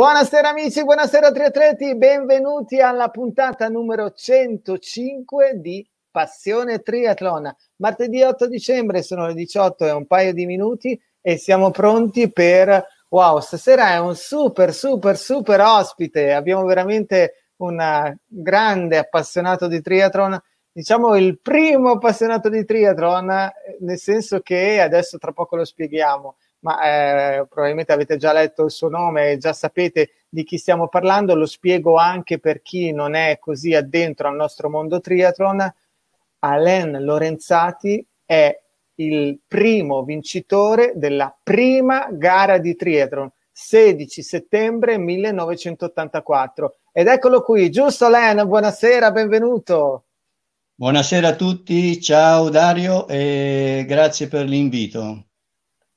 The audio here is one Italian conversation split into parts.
Buonasera amici, buonasera triatleti, benvenuti alla puntata numero 105 di Passione Triathlon. Martedì 8 dicembre sono le 18 e un paio di minuti e siamo pronti per... Wow, stasera è un super, super, super ospite. Abbiamo veramente un grande appassionato di triathlon, diciamo il primo appassionato di triathlon, nel senso che adesso tra poco lo spieghiamo ma eh, probabilmente avete già letto il suo nome e già sapete di chi stiamo parlando, lo spiego anche per chi non è così addentro al nostro mondo triathlon. Alain Lorenzati è il primo vincitore della prima gara di triathlon, 16 settembre 1984. Ed eccolo qui, giusto Alain, buonasera, benvenuto. Buonasera a tutti, ciao Dario e grazie per l'invito.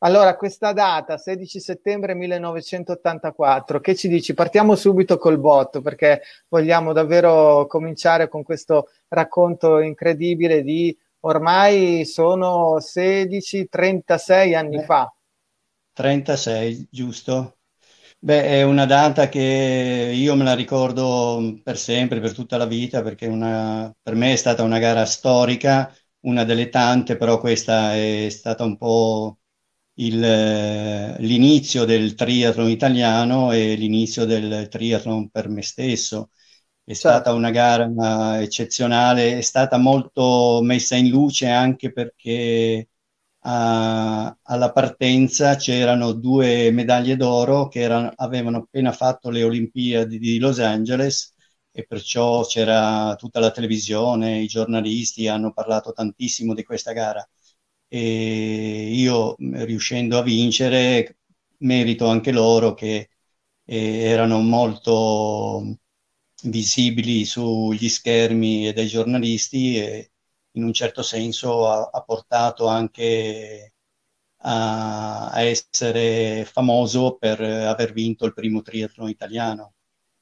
Allora, questa data, 16 settembre 1984, che ci dici? Partiamo subito col botto perché vogliamo davvero cominciare con questo racconto incredibile di ormai sono 16, 36 anni Beh, fa. 36, giusto? Beh, è una data che io me la ricordo per sempre, per tutta la vita, perché una, per me è stata una gara storica, una delle tante, però questa è stata un po' l'inizio del triathlon italiano e l'inizio del triathlon per me stesso. È certo. stata una gara eccezionale, è stata molto messa in luce anche perché a, alla partenza c'erano due medaglie d'oro che erano, avevano appena fatto le Olimpiadi di Los Angeles e perciò c'era tutta la televisione, i giornalisti hanno parlato tantissimo di questa gara e io riuscendo a vincere merito anche loro che eh, erano molto visibili sugli schermi e dai giornalisti e in un certo senso ha, ha portato anche a, a, essere famoso per aver vinto il primo triathlon italiano.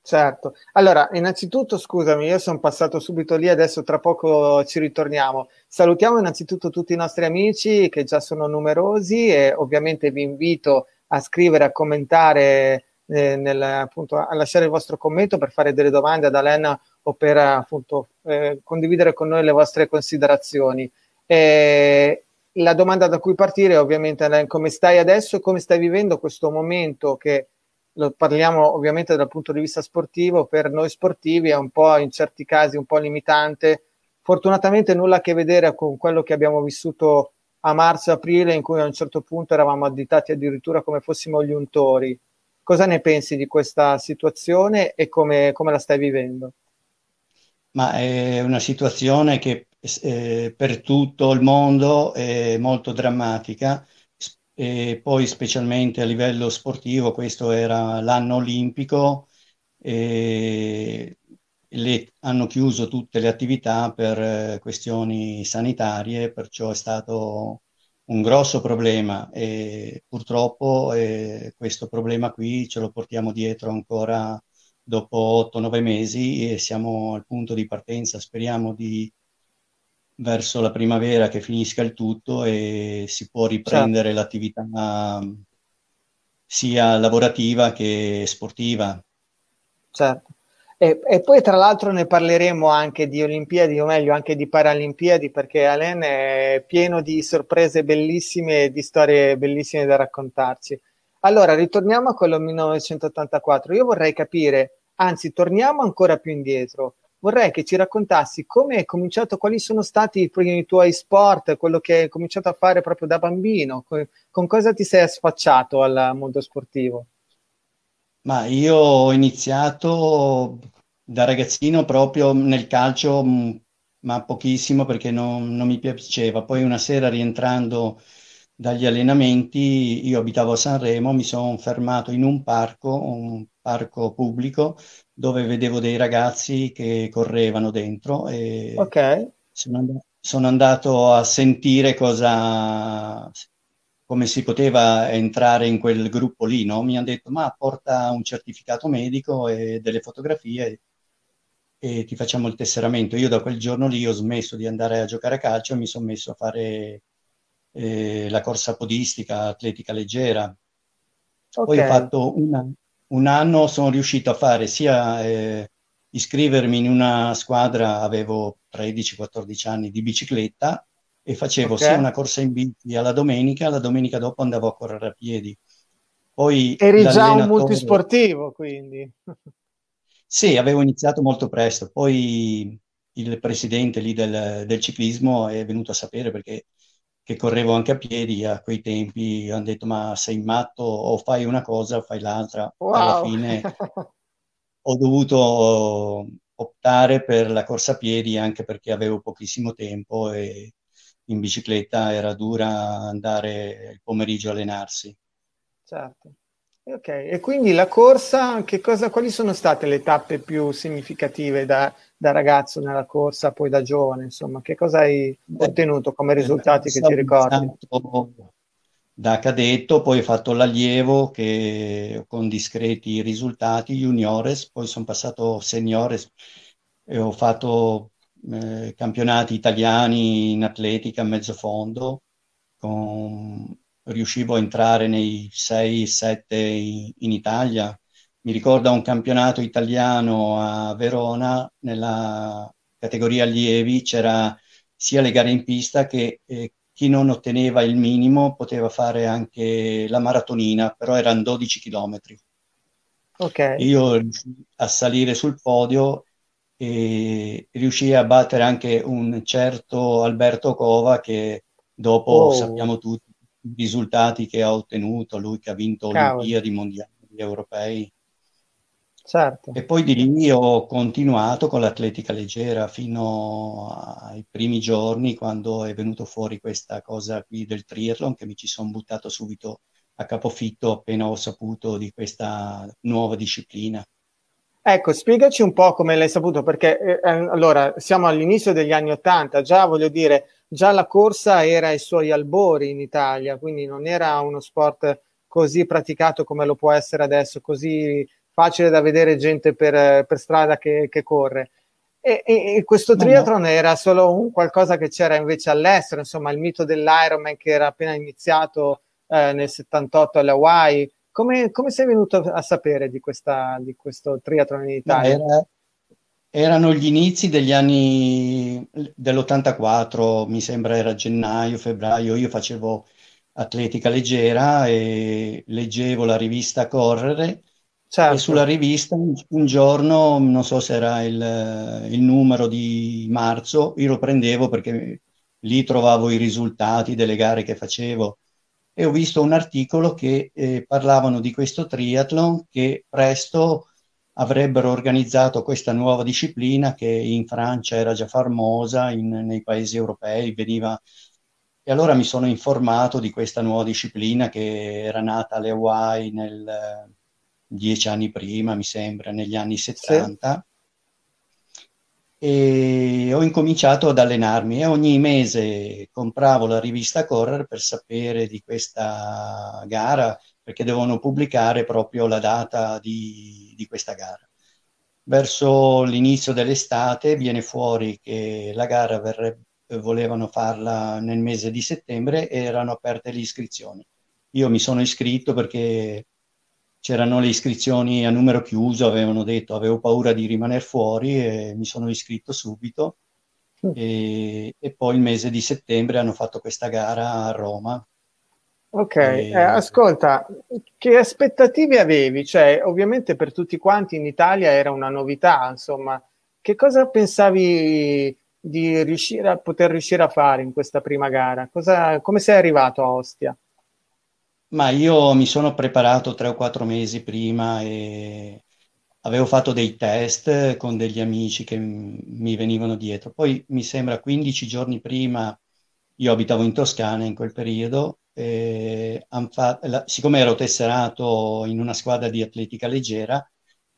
Certo, allora innanzitutto scusami, io sono passato subito lì, adesso tra poco ci ritorniamo. Salutiamo innanzitutto tutti i nostri amici che già sono numerosi e ovviamente vi invito a scrivere, a commentare, eh, nel, appunto, a lasciare il vostro commento per fare delle domande ad Alena o per appunto eh, condividere con noi le vostre considerazioni. E la domanda da cui partire ovviamente è come stai adesso e come stai vivendo questo momento che lo parliamo ovviamente dal punto di vista sportivo, per noi sportivi è un po' in certi casi un po' limitante. Fortunatamente nulla a che vedere con quello che abbiamo vissuto a marzo-aprile, in cui a un certo punto eravamo additati addirittura come fossimo gli untori. Cosa ne pensi di questa situazione e come, come la stai vivendo? Ma è una situazione che eh, per tutto il mondo è molto drammatica e poi specialmente a livello sportivo, questo era l'anno olimpico, e le, hanno chiuso tutte le attività per eh, questioni sanitarie, perciò è stato un grosso problema e purtroppo eh, questo problema qui ce lo portiamo dietro ancora dopo 8-9 mesi e siamo al punto di partenza, speriamo di verso la primavera che finisca il tutto e si può riprendere certo. l'attività sia lavorativa che sportiva. Certo. E, e, poi tra l'altro ne parleremo anche di Olimpiadi, o meglio anche di Paralimpiadi, perché Alen è pieno di sorprese bellissime e di storie bellissime da raccontarci. Allora, ritorniamo a quello 1984. Io vorrei capire, anzi, torniamo ancora più indietro vorrei che ci raccontassi come hai cominciato, quali sono stati i, tuoi sport, quello che hai cominciato a fare proprio da bambino, con, con cosa ti sei sfacciato al mondo sportivo? Ma io ho iniziato da ragazzino proprio nel calcio, mm, ma pochissimo perché non, non mi piaceva. Poi una sera rientrando dagli allenamenti, io abitavo a Sanremo, mi sono fermato in un parco, un parco pubblico, dove vedevo dei ragazzi che correvano dentro e okay. sono, and- sono andato a sentire cosa, come si poteva entrare in quel gruppo lì, no? Mi hanno detto, ma porta un certificato medico e delle fotografie e ti facciamo il tesseramento. Io da quel giorno lì ho smesso di andare a giocare a calcio e mi sono messo a fare eh, la corsa podistica, atletica leggera. Okay. Poi ho fatto una, un anno, sono riuscito a fare sia eh, iscrivermi in una squadra, avevo 13-14 anni di bicicletta e facevo okay. sia una corsa in bici alla domenica, la domenica dopo andavo a correre a piedi. Poi Eri già un multisportivo, quindi. sì, avevo iniziato molto presto, poi il presidente lì del, del ciclismo è venuto a sapere perché che correvo anche a piedi a quei tempi, hanno detto ma sei matto o fai una cosa o fai l'altra. Wow. Alla fine ho dovuto optare per la corsa a piedi anche perché avevo pochissimo tempo e in bicicletta era dura andare il pomeriggio a allenarsi. Certo. Ok, e quindi la corsa, cosa, quali sono state le tappe più significative da, da, ragazzo nella corsa, poi da giovane? Insomma, che cosa hai ottenuto come risultati che ti ricordi? Da cadetto, poi ho fatto l'allievo che, con discreti risultati, juniores, poi sono passato seniores e ho fatto eh, campionati italiani in atletica a mezzo fondo con riuscivo a entrare nei 6-7 in, in Italia. Mi ricordo un campionato italiano a Verona, nella categoria allievi c'era sia le gare in pista che eh, chi non otteneva il minimo poteva fare anche la maratonina, però erano 12 km. Okay. Io a salire sul podio e riuscii a battere anche un certo Alberto Cova che dopo oh. sappiamo tutti risultati che ha ottenuto, lui che ha vinto Cavolo. Olimpiadi mondiali europei. Certo. E poi di lì ho continuato con l'atletica leggera fino ai primi giorni quando è venuto fuori questa cosa qui del triathlon che mi ci sono buttato subito a capofitto appena ho saputo di questa nuova disciplina. Ecco, spiegaci un po' come l'hai saputo, perché eh, eh allora siamo all'inizio degli anni Ottanta, già voglio dire, già la corsa era ai suoi albori in Italia, quindi non era uno sport così praticato come lo può essere adesso, così facile da vedere gente per, per strada che, che corre. E, e, e, questo triathlon era solo un qualcosa che c'era invece all'estero, insomma il mito dell'Ironman che era appena iniziato eh, nel 78 alle Hawaii. Come, come, sei venuto a sapere di, questa, di questo triathlon in Italia? Era, erano gli inizi degli anni dell'84, mi sembra era gennaio, febbraio, io facevo atletica leggera e leggevo la rivista Correre certo. e sulla rivista un giorno, non so se era il, il numero di marzo, io lo prendevo perché lì trovavo i risultati delle gare che facevo e ho visto un articolo che eh, parlavano di questo triathlon che presto avrebbero organizzato questa nuova disciplina che in Francia era già famosa, in, nei paesi europei veniva... E allora mi sono informato di questa nuova disciplina che era nata alle Hawaii nel, dieci anni prima, mi sembra, negli anni 70. Sì. E ho incominciato ad allenarmi e ogni mese compravo la rivista Correr per sapere di questa gara perché devono pubblicare proprio la data di, di questa gara. Verso l'inizio dell'estate viene fuori che la gara verrebbe, volevano farla nel mese di settembre e erano aperte le iscrizioni. Io mi sono iscritto perché c'erano le iscrizioni a numero chiuso, avevano detto avevo paura di rimanere fuori e mi sono iscritto subito. E, e, poi il mese di settembre hanno fatto questa gara a Roma Ok, e... eh, ascolta, che aspettative avevi? Cioè, ovviamente per tutti quanti in Italia era una novità, insomma, che cosa pensavi di riuscire a poter riuscire a fare in questa prima gara? Cosa, come sei arrivato a Ostia? Ma io mi sono preparato tre o quattro mesi prima e avevo fatto dei test con degli amici che mi venivano dietro. Poi mi sembra 15 giorni prima, io abitavo in Toscana in quel periodo, fatto, la, siccome ero tesserato in una squadra di atletica leggera,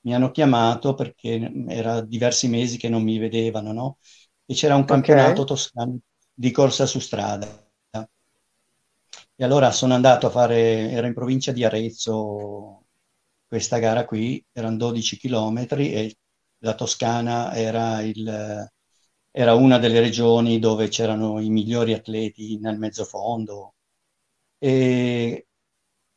mi hanno chiamato perché era diversi mesi che non mi vedevano, no? E c'era un campionato okay. toscano di corsa su strada. E allora sono andato a fare, era in provincia di Arezzo questa gara qui, erano 12 chilometri e la Toscana era, il, era una delle regioni dove c'erano i migliori atleti nel mezzofondo, e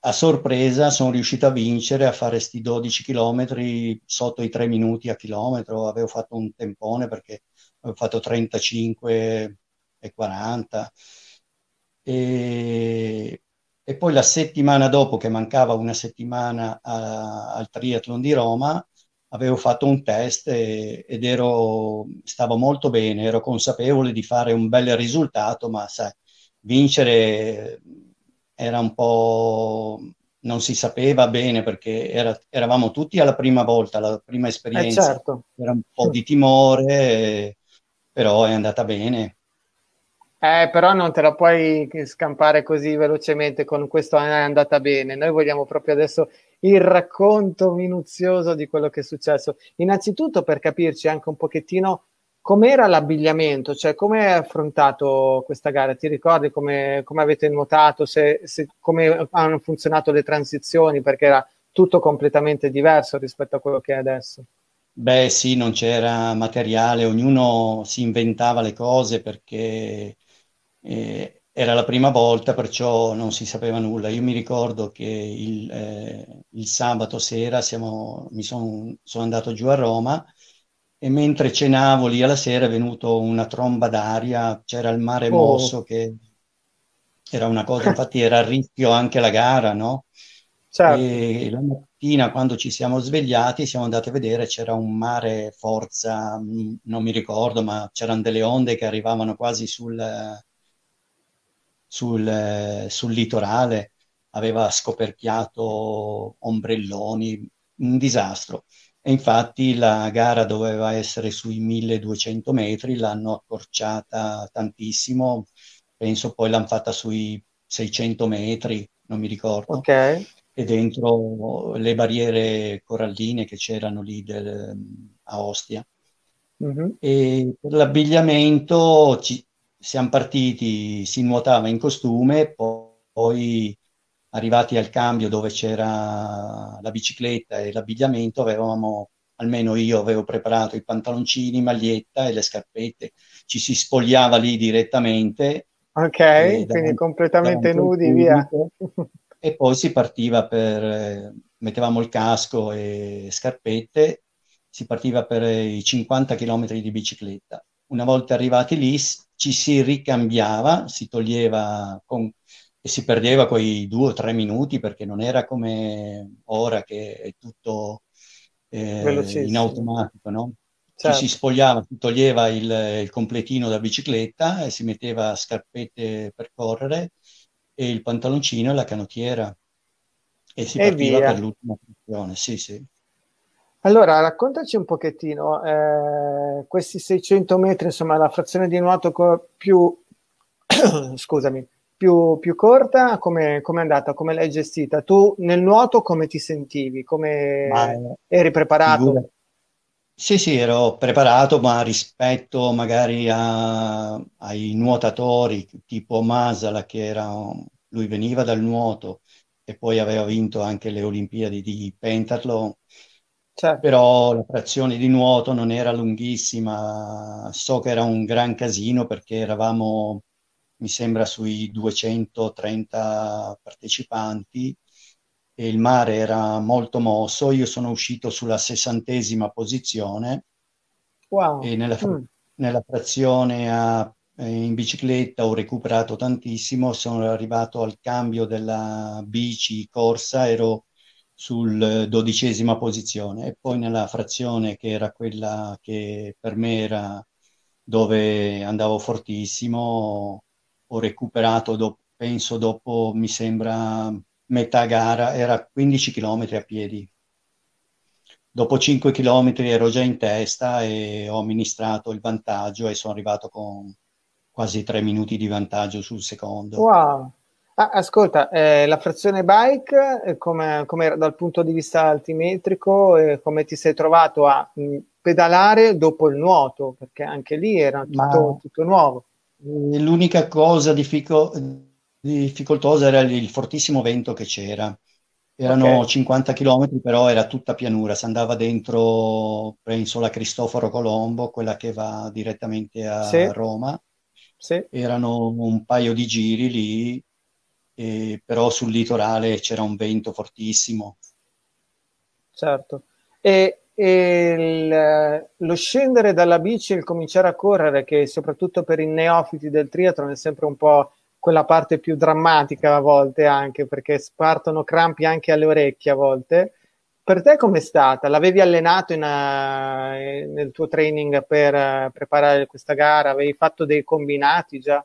a sorpresa sono riuscito a vincere, a fare questi 12 km sotto i 3 minuti a chilometro, avevo fatto un tempone perché avevo fatto 35 e 40 e, e poi la settimana dopo che mancava una settimana a, al triathlon di Roma avevo fatto un test e, ed ero, stavo molto bene, ero consapevole di fare un bel risultato, ma sai, vincere era un po' non si sapeva bene perché era, eravamo tutti alla prima volta, la prima esperienza, eh certo. era un po' di timore, però è andata bene. Eh, però non te la puoi scampare così velocemente con questo è andata bene. Noi vogliamo proprio adesso il racconto minuzioso di quello che è successo. Innanzitutto per capirci anche un pochettino Com'era l'abbigliamento? Cioè, come hai affrontato questa gara? Ti ricordi come, come avete nuotato? Se, se, come hanno funzionato le transizioni? Perché era tutto completamente diverso rispetto a quello che è adesso. Beh, sì, non c'era materiale, ognuno si inventava le cose perché eh, era la prima volta, perciò non si sapeva nulla. Io mi ricordo che il, eh, il sabato sera siamo, mi sono son andato giù a Roma e mentre cenavo lì alla sera è venuto una tromba d'aria, c'era il mare oh. mosso che era una cosa, infatti era a rischio anche la gara, no? Certo. E la mattina quando ci siamo svegliati siamo andati a vedere, c'era un mare forza, mm, non mi ricordo, ma c'erano delle onde che arrivavano quasi sul, sul, sul litorale, aveva scoperchiato ombrelloni, un disastro. E infatti la gara doveva essere sui 1200 metri, l'hanno accorciata tantissimo, penso poi l'hanno fatta sui 600 metri, non mi ricordo. Ok. E dentro le barriere coralline che c'erano lì del, a Ostia. Mm-hmm. E per l'abbigliamento ci, siamo partiti, si nuotava in costume, poi arrivati al cambio dove c'era la bicicletta e l'abbigliamento, avevamo, almeno io avevo preparato i pantaloncini, maglietta e le scarpette, ci si spogliava lì direttamente. Ok, davanti, quindi completamente nudi, via. E poi si partiva per, mettevamo il casco e scarpette, si partiva per i 50 km di bicicletta. Una volta arrivati lì ci si ricambiava, si toglieva con e si perdeva quei due o tre minuti perché non era come ora che è tutto eh, in automatico, no? Certo. Ci si spogliava, si toglieva il, il, completino da bicicletta e si metteva scarpette per correre e il pantaloncino e la canottiera e si e partiva via. per l'ultima funzione, sì sì. Allora, raccontaci un pochettino, eh, questi 600 metri, insomma, la frazione di nuoto più, scusami, più, più corta, come è andata? Come l'hai gestita? Tu nel nuoto come ti sentivi? Come ma, eri preparato? Figura. Sì, sì, ero preparato, ma rispetto magari a, ai nuotatori tipo Masala, che era, lui veniva dal nuoto e poi aveva vinto anche le Olimpiadi di pentathlon, certo. però la frazione di nuoto non era lunghissima, so che era un gran casino perché eravamo mi sembra sui 230 partecipanti e il mare era molto mosso. Io sono uscito sulla sessantesima posizione wow. e nella, mm. nella frazione a, in bicicletta ho recuperato tantissimo. Sono arrivato al cambio della bici corsa, ero sul dodicesima posizione e poi nella frazione che era quella che per me era dove andavo fortissimo ho recuperato, do, penso dopo, mi sembra, metà gara, era 15 km a piedi. Dopo 5 km ero già in testa e ho amministrato il vantaggio e sono arrivato con quasi 3 minuti di vantaggio sul secondo. Wow! Ah, ascolta, eh, la frazione bike, eh, come, come dal punto di vista altimetrico, eh, come ti sei trovato a mh, pedalare dopo il nuoto? Perché anche lì era tutto, Ma... tutto nuovo. L'unica cosa diffico- difficoltosa era il fortissimo vento che c'era. Erano okay. 50 km, però era tutta pianura. Si andava dentro, penso, la Cristoforo Colombo, quella che va direttamente a sì. Roma. Sì. Erano un paio di giri lì, e, però sul litorale c'era un vento fortissimo. Certo. E il, lo scendere dalla bici e il cominciare a correre, che soprattutto per i neofiti del triathlon è sempre un po' quella parte più drammatica a volte anche, perché spartono crampi anche alle orecchie a volte. Per te com'è stata? L'avevi allenato in, uh, nel tuo training per uh, preparare questa gara? Avevi fatto dei combinati già?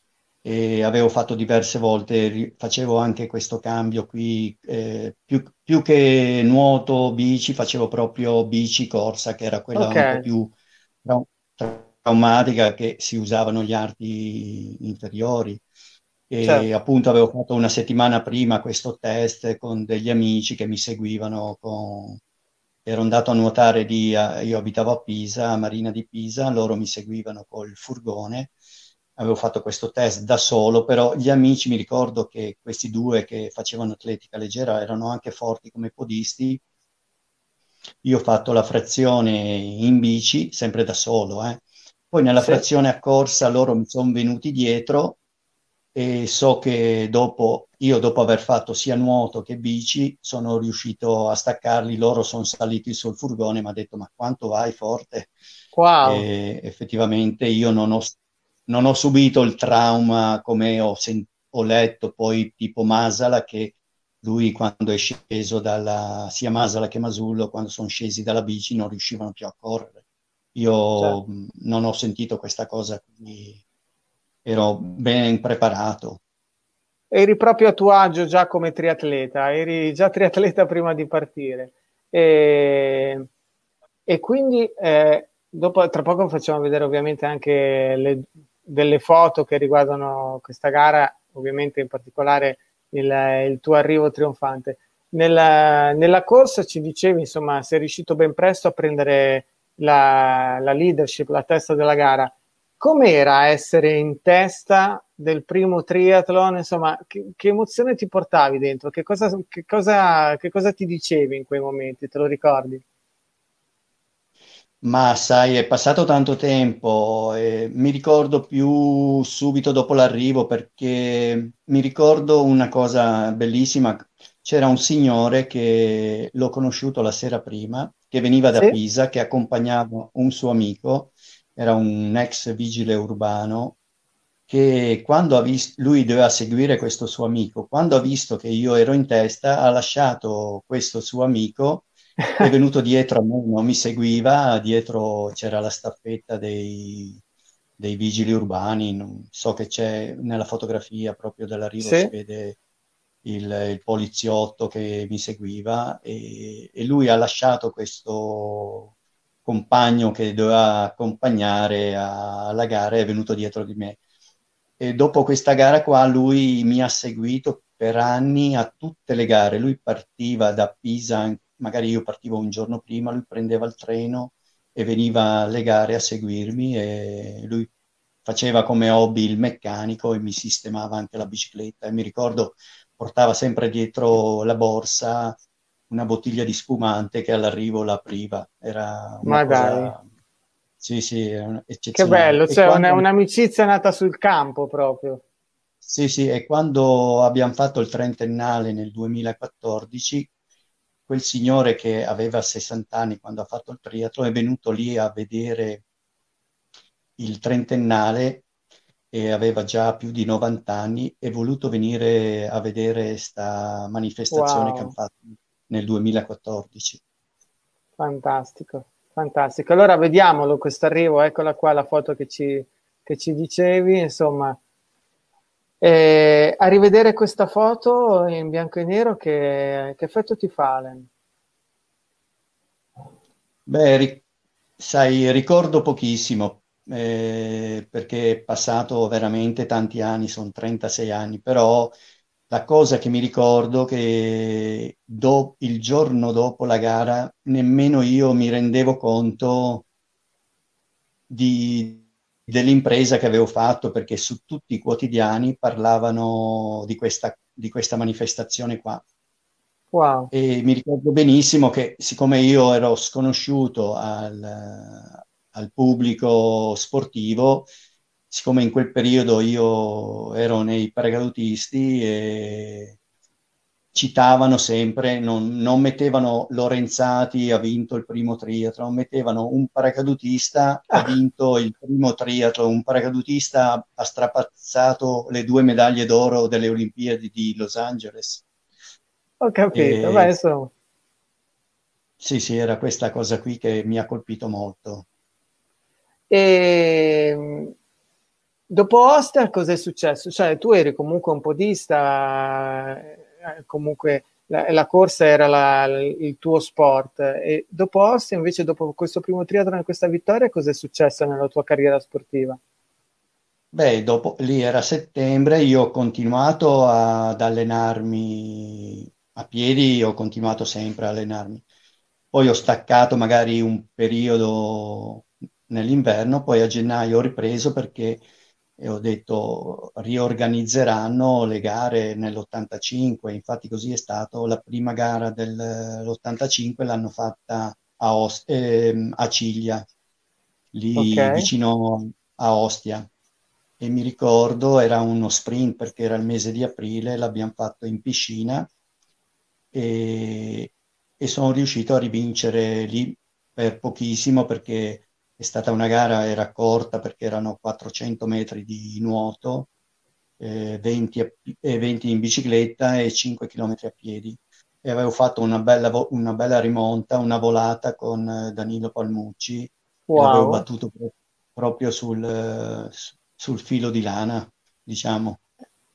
e avevo fatto diverse volte, facevo anche questo cambio qui, eh, più, più, che nuoto, bici, facevo proprio bici corsa, che era quella okay. un po' più traumatica che si usavano gli arti inferiori. E certo. appunto avevo fatto una settimana prima questo test con degli amici che mi seguivano, con... ero andato a nuotare lì, io abitavo a Pisa, a Marina di Pisa, loro mi seguivano col furgone avevo fatto questo test da solo, però gli amici mi ricordo che questi due che facevano atletica leggera erano anche forti come podisti. Io ho fatto la frazione in bici, sempre da solo, eh, Poi nella Sì. frazione a corsa loro mi sono venuti dietro e so che dopo, io dopo aver fatto sia nuoto che bici, sono riuscito a staccarli, loro sono saliti sul furgone e mi ha detto ma quanto vai forte? Wow. E effettivamente io non ho, non ho subito il trauma come ho, sen- ho letto poi tipo Masala che lui quando è sceso dalla, sia Masala che Masullo, quando sono scesi dalla bici non riuscivano più a correre. Io Certo. mh, non ho sentito questa cosa, quindi ero ben preparato. Eri proprio a tuo agio già come triatleta, eri già triatleta prima di partire. E, e quindi eh, dopo, tra poco facciamo vedere ovviamente anche le- delle foto che riguardano questa gara, ovviamente in particolare il, il tuo arrivo trionfante. Nella, nella corsa ci dicevi, insomma, sei riuscito ben presto a prendere la, la leadership, la testa della gara. Com'era essere in testa del primo triathlon? Insomma, che, che emozione ti portavi dentro? Che cosa, che cosa- che cosa ti dicevi in quei momenti? Te lo ricordi? Ma sai, è passato tanto tempo, e mi ricordo più subito dopo l'arrivo perché mi ricordo una cosa bellissima. C'era un signore che l'ho conosciuto la sera prima, che veniva da Sì? Pisa, che accompagnava un suo amico, era un ex vigile urbano, che quando ha visto, lui doveva seguire questo suo amico, quando ha visto che io ero in testa, ha lasciato questo suo amico è venuto dietro a me, non mi seguiva, dietro c'era la staffetta dei, dei vigili urbani, non- so che c'è nella fotografia proprio dell'arrivo, Sì? si vede il, il poliziotto che mi seguiva e, e lui ha lasciato questo compagno che doveva accompagnare a- alla gara è venuto dietro di me. E dopo questa gara qua lui mi ha seguito per anni a tutte le gare. Lui partiva da Pisa, magari io partivo un giorno prima, lui prendeva il treno e veniva alle gare a seguirmi e lui faceva come hobby il meccanico e mi sistemava anche la bicicletta e mi ricordo portava sempre dietro la borsa una bottiglia di spumante che all'arrivo la apriva. Era una cosa... Sì, sì, Che bello, cioè quando- una- un'amicizia nata sul campo proprio. Sì, sì, e quando abbiamo fatto il trentennale nel 2014, quel signore che aveva 60 anni quando ha fatto il triathlon è venuto lì a vedere il trentennale e aveva già più di 90 anni e voluto venire a vedere questa manifestazione Wow. che hanno fatto nel 2014. Fantastico, fantastico. Allora vediamolo questo arrivo, eccola qua la foto che ci, che ci dicevi, insomma. Eh, a rivedere questa foto in bianco e nero, che, che effetto ti fa, Allen? Beh, ri- sai, ricordo pochissimo eh, perché è passato veramente tanti anni, sono 36 anni, però la cosa che mi ricordo è che do- il giorno dopo la gara nemmeno io mi rendevo conto di- dell'impresa che avevo fatto perché su tutti i quotidiani parlavano di questa, di questa manifestazione qua. Wow, E mi ricordo benissimo che siccome io ero sconosciuto al, al pubblico sportivo, siccome in quel periodo io ero nei paracadutisti e citavano sempre, non, non mettevano Lorenzati ha vinto il primo triathlon, mettevano un paracadutista ha vinto il primo triathlon, un paracadutista ha strapazzato le due medaglie d'oro delle Olimpiadi di Los Angeles. ho capito. E- Beh, insomma, Sì, sì, era questa cosa qui che mi ha colpito molto. E mh, dopo Ostia cosa è successo? Cioè, tu eri comunque un podista, comunque la, la corsa era la- il tuo sport. E dopo Ostia, invece, dopo questo primo triathlon e questa vittoria, cosa è successo nella tua carriera sportiva? Beh, dopo lì era settembre, io ho continuato ad allenarmi a piedi, ho continuato sempre a allenarmi. Poi ho staccato magari un periodo nell'inverno, poi a gennaio ho ripreso perché e ho detto riorganizzeranno le gare nell'85, infatti così è stato. La prima gara dell'85 l'hanno fatta a, Os- ehm, a Ciglia lì Ok. vicino a Ostia. E mi ricordo era uno sprint perché era il mese di aprile, l'abbiamo fatto in piscina e, e sono riuscito a rivincere lì per pochissimo perché è stata una gara, era corta perché erano 400 metri di nuoto, eh, 20, a pi- e 20 in bicicletta e 5 km a piedi. E avevo fatto una bella, vo- una bella rimonta, una volata con eh, Danilo Palmucci e l'avevo Wow. battuto pro- proprio sul, eh, su- sul filo di lana, diciamo.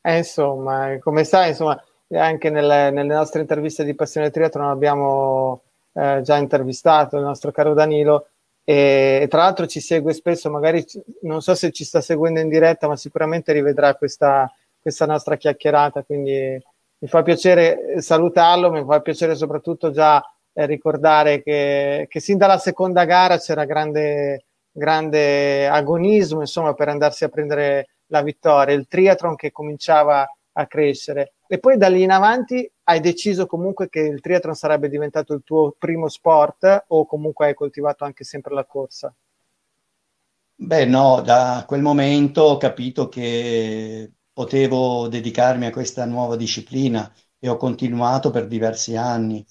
Eh, insomma, come sai, insomma, anche nelle, nelle nostre interviste di Passione Triathlon abbiamo eh, già intervistato il nostro caro Danilo e, tra l'altro ci segue spesso, magari non so se ci sta seguendo in diretta, ma sicuramente rivedrà questa, questa nostra chiacchierata, quindi mi fa piacere salutarlo, mi fa piacere soprattutto già eh, ricordare che, che sin dalla seconda gara c'era grande, grande agonismo, insomma, per andarsi a prendere la vittoria, il triathlon che cominciava a crescere. E poi da lì in avanti hai deciso comunque che il triathlon sarebbe diventato il tuo primo sport o comunque hai coltivato anche sempre la corsa? Beh, no, da quel momento ho capito che potevo dedicarmi a questa nuova disciplina e ho continuato per diversi anni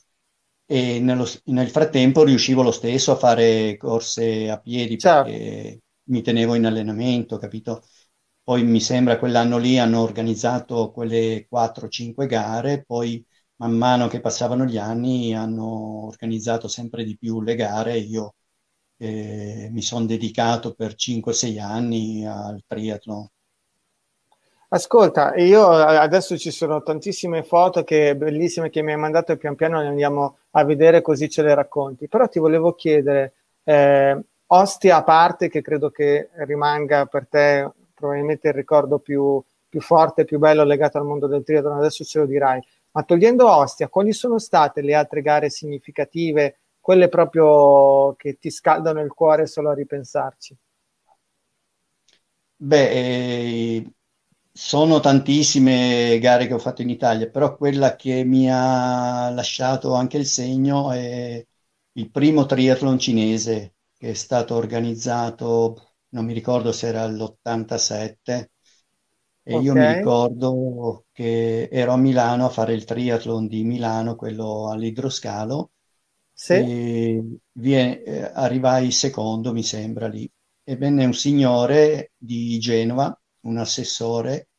e nello- nel frattempo riuscivo lo stesso a fare corse a piedi Certo. perché mi tenevo in allenamento, capito? Poi mi sembra quell'anno lì hanno organizzato quelle 4-5 gare, poi man mano che passavano gli anni hanno organizzato sempre di più le gare io eh, mi sono dedicato per 5-6 anni al triathlon. Ascolta, io adesso ci sono tantissime foto che bellissime che mi hai mandato e pian piano le andiamo a vedere così ce le racconti. Però ti volevo chiedere, eh, Ostia a parte, che credo che rimanga per te probabilmente il ricordo più, più forte, più bello legato al mondo del triathlon, adesso ce lo dirai. Ma togliendo Ostia, quali sono state le altre gare significative, quelle proprio che ti scaldano il cuore solo a ripensarci? Beh, eh, sono tantissime gare che ho fatto in Italia, però quella che mi ha lasciato anche il segno è il primo triathlon cinese che è stato organizzato, non mi ricordo se era l'87, e io mi ricordo che ero a Milano a fare il triathlon di Milano, quello all'idroscalo, Sì? e vie- eh, arrivai secondo, mi sembra lì. E venne un signore di Genova, un assessore,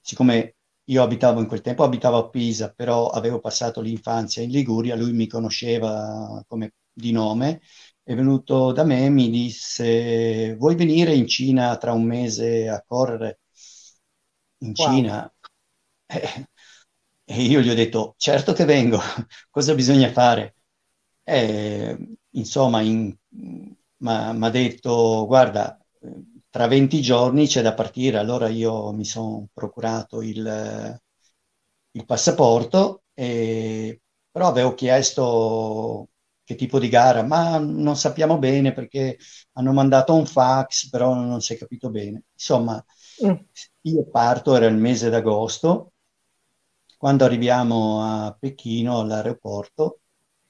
siccome io abitavo in quel tempo, abitavo a Pisa, però avevo passato l'infanzia in Liguria, lui mi conosceva come di nome, è venuto da me e mi disse, vuoi venire in Cina tra un mese a correre? In Wow. Cina? Eh, e io gli ho detto, certo che vengo, cosa bisogna fare? E, insomma, mi ha detto, guarda, tra 20 giorni c'è da partire. Allora io mi sono procurato il, il passaporto, e, però avevo chiesto che tipo di gara, ma non sappiamo bene perché hanno mandato un fax, però non si è capito bene. Insomma, Mm. io parto, era il mese d'agosto, quando arriviamo a Pechino all'aeroporto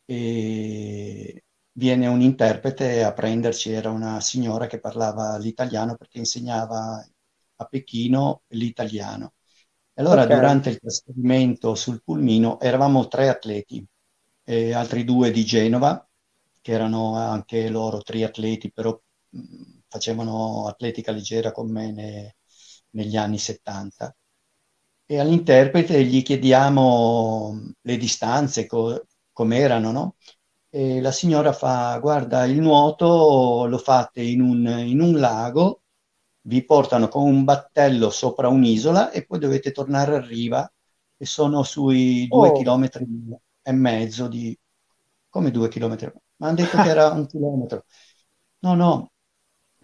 e viene un interprete a prenderci, era una signora che parlava l'italiano perché insegnava a Pechino l'italiano. E allora Ok. durante il trasferimento sul pulmino eravamo tre atleti, e altri due di Genova, che erano anche loro triatleti, però mh, facevano atletica leggera con me ne- negli anni 70. E all'interprete gli chiediamo le distanze, co- com'erano, no? E la signora fa, guarda, il nuoto lo fate in un, in un lago, vi portano con un battello sopra un'isola e poi dovete tornare a riva e sono sui due Oh. chilometri e mezzo di... come due chilometri? Ma hanno detto che era un chilometro. No, no.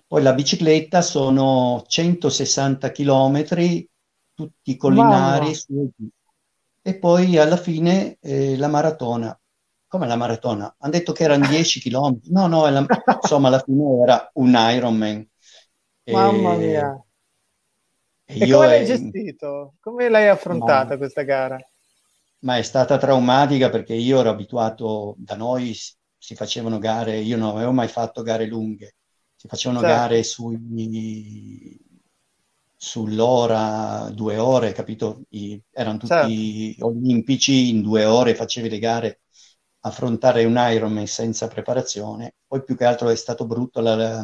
Poi la bicicletta sono 160 chilometri, tutti collinari su e poi alla fine eh, la maratona. Come la maratona? Hanno detto che erano 10 chilometri. No, no, la- insomma, alla fine era un Ironman. E- Mamma mia. e E come l'hai è- gestito? Come l'hai affrontata Ma- questa gara? Ma è stata traumatica perché io ero abituato, da noi si facevano gare, io non avevo mai fatto gare lunghe, si facevano Certo. gare sui, sull'ora, due ore, capito? I- erano tutti olimpici, in due ore facevi le gare, affrontare un Ironman senza preparazione. Poi più che altro è stato brutto la- la-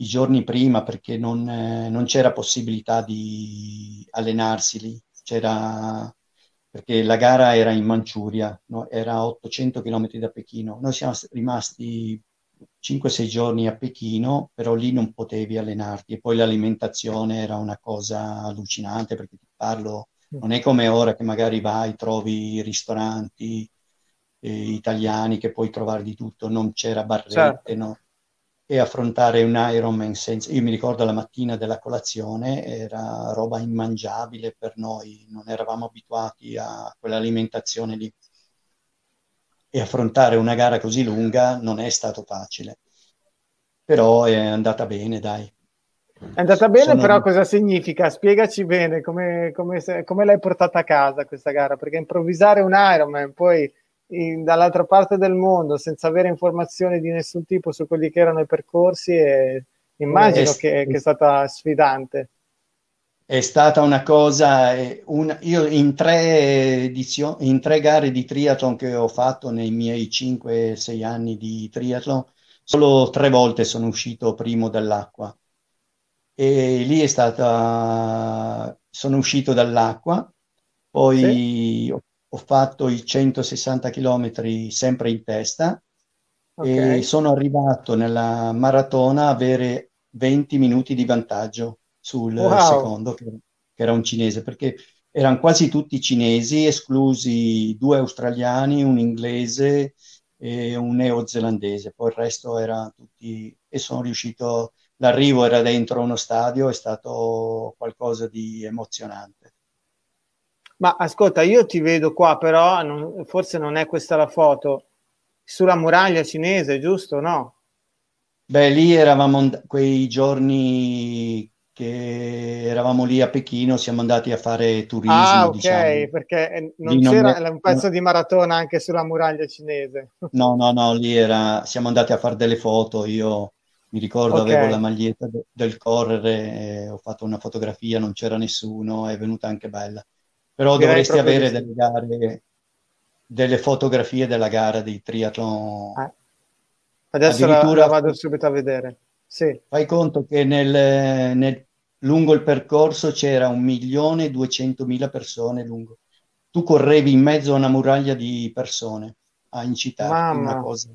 i giorni prima perché non, eh, non c'era possibilità di allenarsi lì, c'era perché la gara era in Manciuria, no? Era a 800 km da Pechino. Noi siamo rimasti 5-6 giorni a Pechino, però lì non potevi allenarti e poi l'alimentazione era una cosa allucinante perché ti parlo, non è come ora che magari vai, trovi ristoranti eh, italiani che puoi trovare di tutto, non c'era barrette, Certo. no? E affrontare un Ironman senza... Io mi ricordo la mattina della colazione, era roba immangiabile per noi, non eravamo abituati a quell'alimentazione lì. E affrontare una gara così lunga non è stato facile, però è andata bene, dai. È andata bene, Sono- però cosa significa? Spiegaci bene come, come come l'hai portata a casa questa gara, perché improvvisare un Ironman poi in- dall'altra parte del mondo senza avere informazioni di nessun tipo su quelli che erano i percorsi, e immagino Eh, che, che è stata sfidante. È stata una cosa, eh, una- io in tre, edizio- in tre gare di triathlon che ho fatto nei miei 5-6 anni di triathlon, solo tre volte sono uscito primo dall'acqua. E lì è stata, sono uscito dall'acqua, poi ho, ho fatto i 160 km sempre in testa e Ok. sono arrivato nella maratona a avere 20 minuti di vantaggio sul Wow. secondo, che, che era un cinese, perché erano quasi tutti cinesi, esclusi due australiani, un inglese e un neozelandese, poi il resto era tutti, e sono riuscito, l'arrivo era dentro uno stadio, è stato qualcosa di emozionante. Ma ascolta, io ti vedo qua, però non- forse non è questa la foto, sulla muraglia cinese, giusto? No? Beh, lì eravamo and- quei giorni che eravamo lì a Pechino, siamo andati a fare turismo, Ah, ok, diciamo. perché eh, non Lì non c'era è- un pezzo di maratona anche sulla muraglia cinese. No, no, no, lì era, siamo andati a fare delle foto, io mi ricordo Ok. avevo la maglietta de- del correre, e ho fatto una fotografia, non c'era nessuno, è venuta anche bella. Però Direi dovresti avere delle gare, delle fotografie della gara di triathlon. Eh, Adesso la, la vado subito a vedere. Sì, Fai conto che nel, nel- lungo il percorso c'era un milione e duecentomila persone lungo. Tu correvi in mezzo a una muraglia di persone a incitarti, Mamma. una cosa.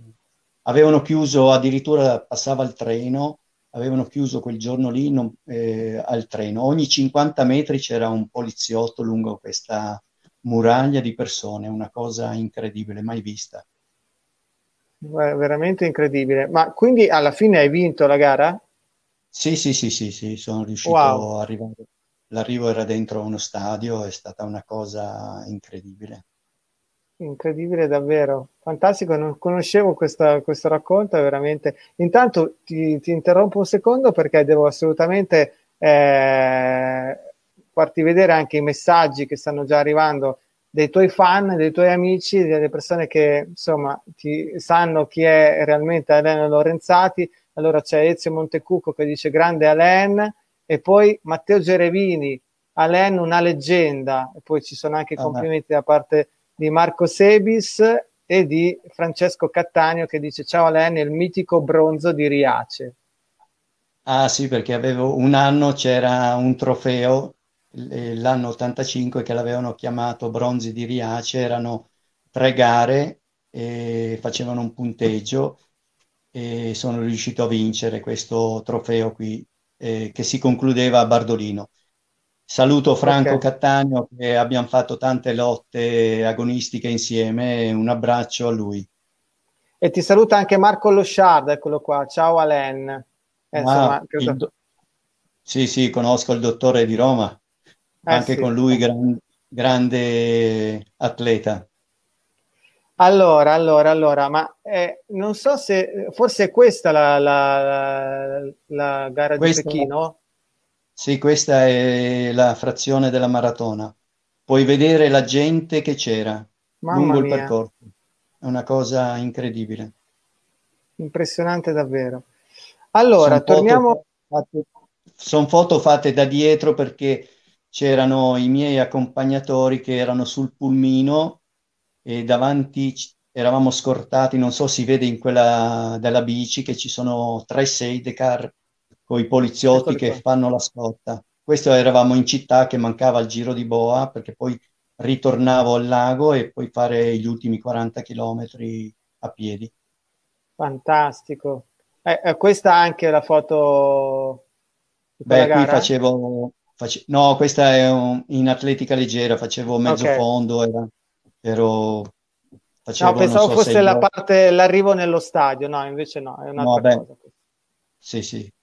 Avevano chiuso, addirittura passava il treno, avevano chiuso quel giorno lì non- eh, al treno. Ogni 50 metri c'era un poliziotto lungo questa muraglia di persone, una cosa incredibile, mai vista. Veramente incredibile. Ma quindi alla fine hai vinto la gara? Sì, sì, sì, sì, sì, sono riuscito Wow. a arrivare. L'arrivo era dentro uno stadio, è stata una cosa incredibile. Incredibile davvero, fantastico, non conoscevo questa- questo racconto, veramente... Intanto ti, ti interrompo un secondo perché devo assolutamente eh, farti vedere anche i messaggi che stanno già arrivando dei tuoi fan, dei tuoi amici, delle persone che insomma ti, sanno chi è realmente Alain Lorenzati. Allora c'è Ezio Montecucco che dice grande Alain e poi Matteo Gerevini, Alain una leggenda. E poi ci sono anche Ah, complimenti da parte di Marco Sebis e di Francesco Cattaneo che dice ciao Alain, il mitico bronzo di Riace. Ah sì, perché avevo un anno c'era un trofeo, l- l'anno 85 che l'avevano chiamato Bronzi di Riace, erano tre gare e facevano un punteggio e sono riuscito a vincere questo trofeo qui eh, che si concludeva a Bardolino. Saluto Franco Ok. Cattaneo che abbiamo fatto tante lotte agonistiche insieme un abbraccio a lui. E ti saluta anche Marco Loshard, eccolo qua, ciao Alain. Eh, Ah, insomma, il do- Sì, sì, conosco il dottore di Roma, Eh, anche sì. con lui gran- grande atleta. Allora, allora, allora, ma eh, non so se forse è questa la, la- la- la gara di Questa- Pechino? Sì, questa è la frazione della maratona. Puoi vedere la gente che c'era Mamma lungo il mia. percorso. È una cosa incredibile. Impressionante davvero. Allora, Son torniamo... foto fatte, son foto fatte da dietro perché c'erano i miei accompagnatori che erano sul pulmino e davanti eravamo scortati, non so si vede in quella della bici che ci sono tre Seidecar con i poliziotti Eccoli che qua. fanno la scorta. Questo eravamo in città che mancava il giro di boa perché poi ritornavo al lago e poi fare gli ultimi 40 chilometri a piedi. Fantastico. Eh, eh, questa anche la foto di Beh, qui facevo, face- no, questa è un- in atletica leggera, facevo mezzo Ok. fondo, era- ero, facevo, No, pensavo so, fosse la parte, l'arrivo nello stadio, no, invece no, è No, un'altra beh, cosa. sì, sì.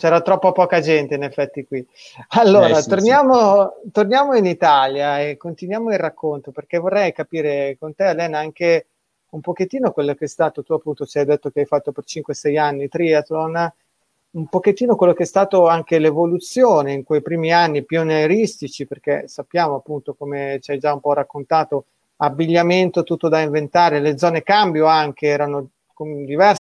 C'era troppo poca gente in effetti qui. Allora, Eh, sì, sì. torniamo, torniamo in Italia e continuiamo il racconto perché vorrei capire con te, Elena, anche un pochettino quello che è stato, tu appunto ci hai detto che hai fatto per 5-6 anni triathlon, un pochettino quello che è stato anche l'evoluzione in quei primi anni pionieristici, perché sappiamo appunto, come ci hai già un po' raccontato, abbigliamento tutto da inventare, le zone cambio anche erano diverse.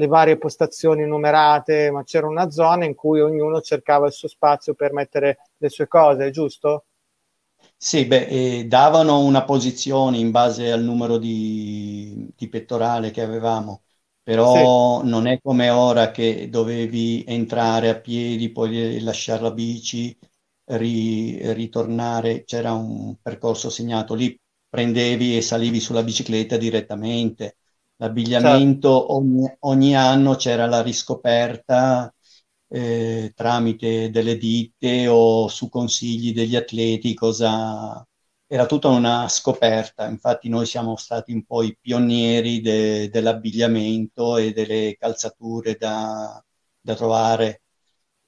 le varie postazioni numerate, ma c'era una zona in cui ognuno cercava il suo spazio per mettere le sue cose, giusto? Sì, beh, eh, davano una posizione in base al numero di, di pettorale che avevamo, però non è come ora che dovevi entrare a piedi, poi lasciare la bici, ri- ritornare, c'era un percorso segnato lì, prendevi e salivi sulla bicicletta direttamente. L'abbigliamento ogni, ogni anno c'era la riscoperta eh, tramite delle ditte o su consigli degli atleti, cosa era tutta una scoperta. Infatti, noi siamo stati un po' i pionieri de- dell'abbigliamento e delle calzature da, da trovare,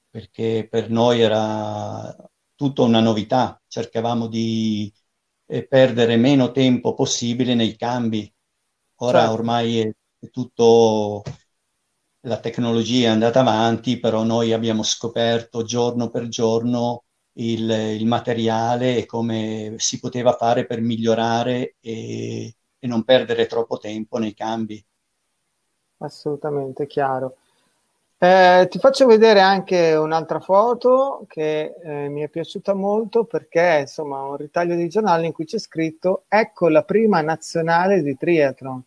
perché per noi era tutta una novità. Cercavamo di eh, perdere meno tempo possibile nei cambi. Ora Certo. ormai è, è tutto la tecnologia è andata avanti, però noi abbiamo scoperto giorno per giorno il, il materiale e come si poteva fare per migliorare e, e non perdere troppo tempo nei cambi. Assolutamente chiaro. Eh, ti faccio vedere anche un'altra foto che eh, mi è piaciuta molto perché insomma un ritaglio di giornale in cui c'è scritto ecco la prima nazionale di triathlon.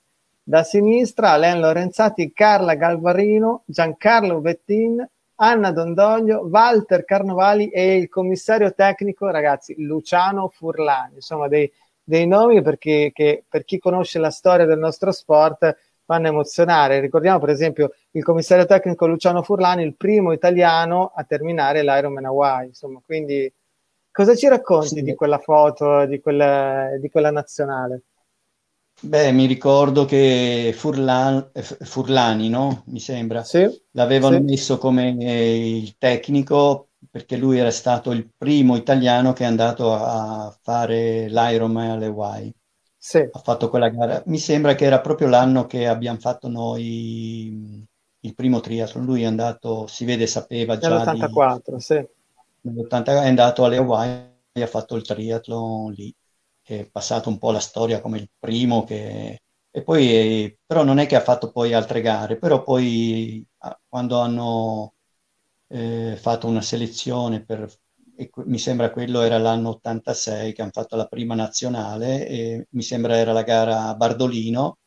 Da sinistra Alain Lorenzati, Carla Galvarino, Giancarlo Vettin, Anna Dondoglio, Walter Carnovali e il commissario tecnico, ragazzi, Luciano Furlani. Insomma, dei, dei nomi perché, che, per chi conosce la storia del nostro sport fanno emozionare. Ricordiamo, per esempio, il commissario tecnico Luciano Furlani, il primo italiano a terminare l'Ironman Hawaii. Insomma, quindi cosa ci racconti Sì. di quella foto, di quella, di quella nazionale? Beh, mi ricordo che Furlan- eh, Furlani, no? Mi sembra, Sì, l'avevano sì. messo come eh, il tecnico perché lui era stato il primo italiano che è andato a fare l'Ironman alle Hawaii. Sì, Ha fatto quella gara. Mi sembra che era proprio l'anno che abbiamo fatto noi mh, il primo triathlon. Lui è andato, si vede, sapeva già di nell'84, sì. nell'80, è andato alle Hawaii e ha fatto il triathlon lì. È passato un po' la storia come il primo che... E poi, però non è che ha fatto poi altre gare, però poi ah, quando hanno eh, fatto una selezione per, e mi sembra quello era l'anno 86 che hanno fatto la prima nazionale e mi sembra era la gara a Bardolino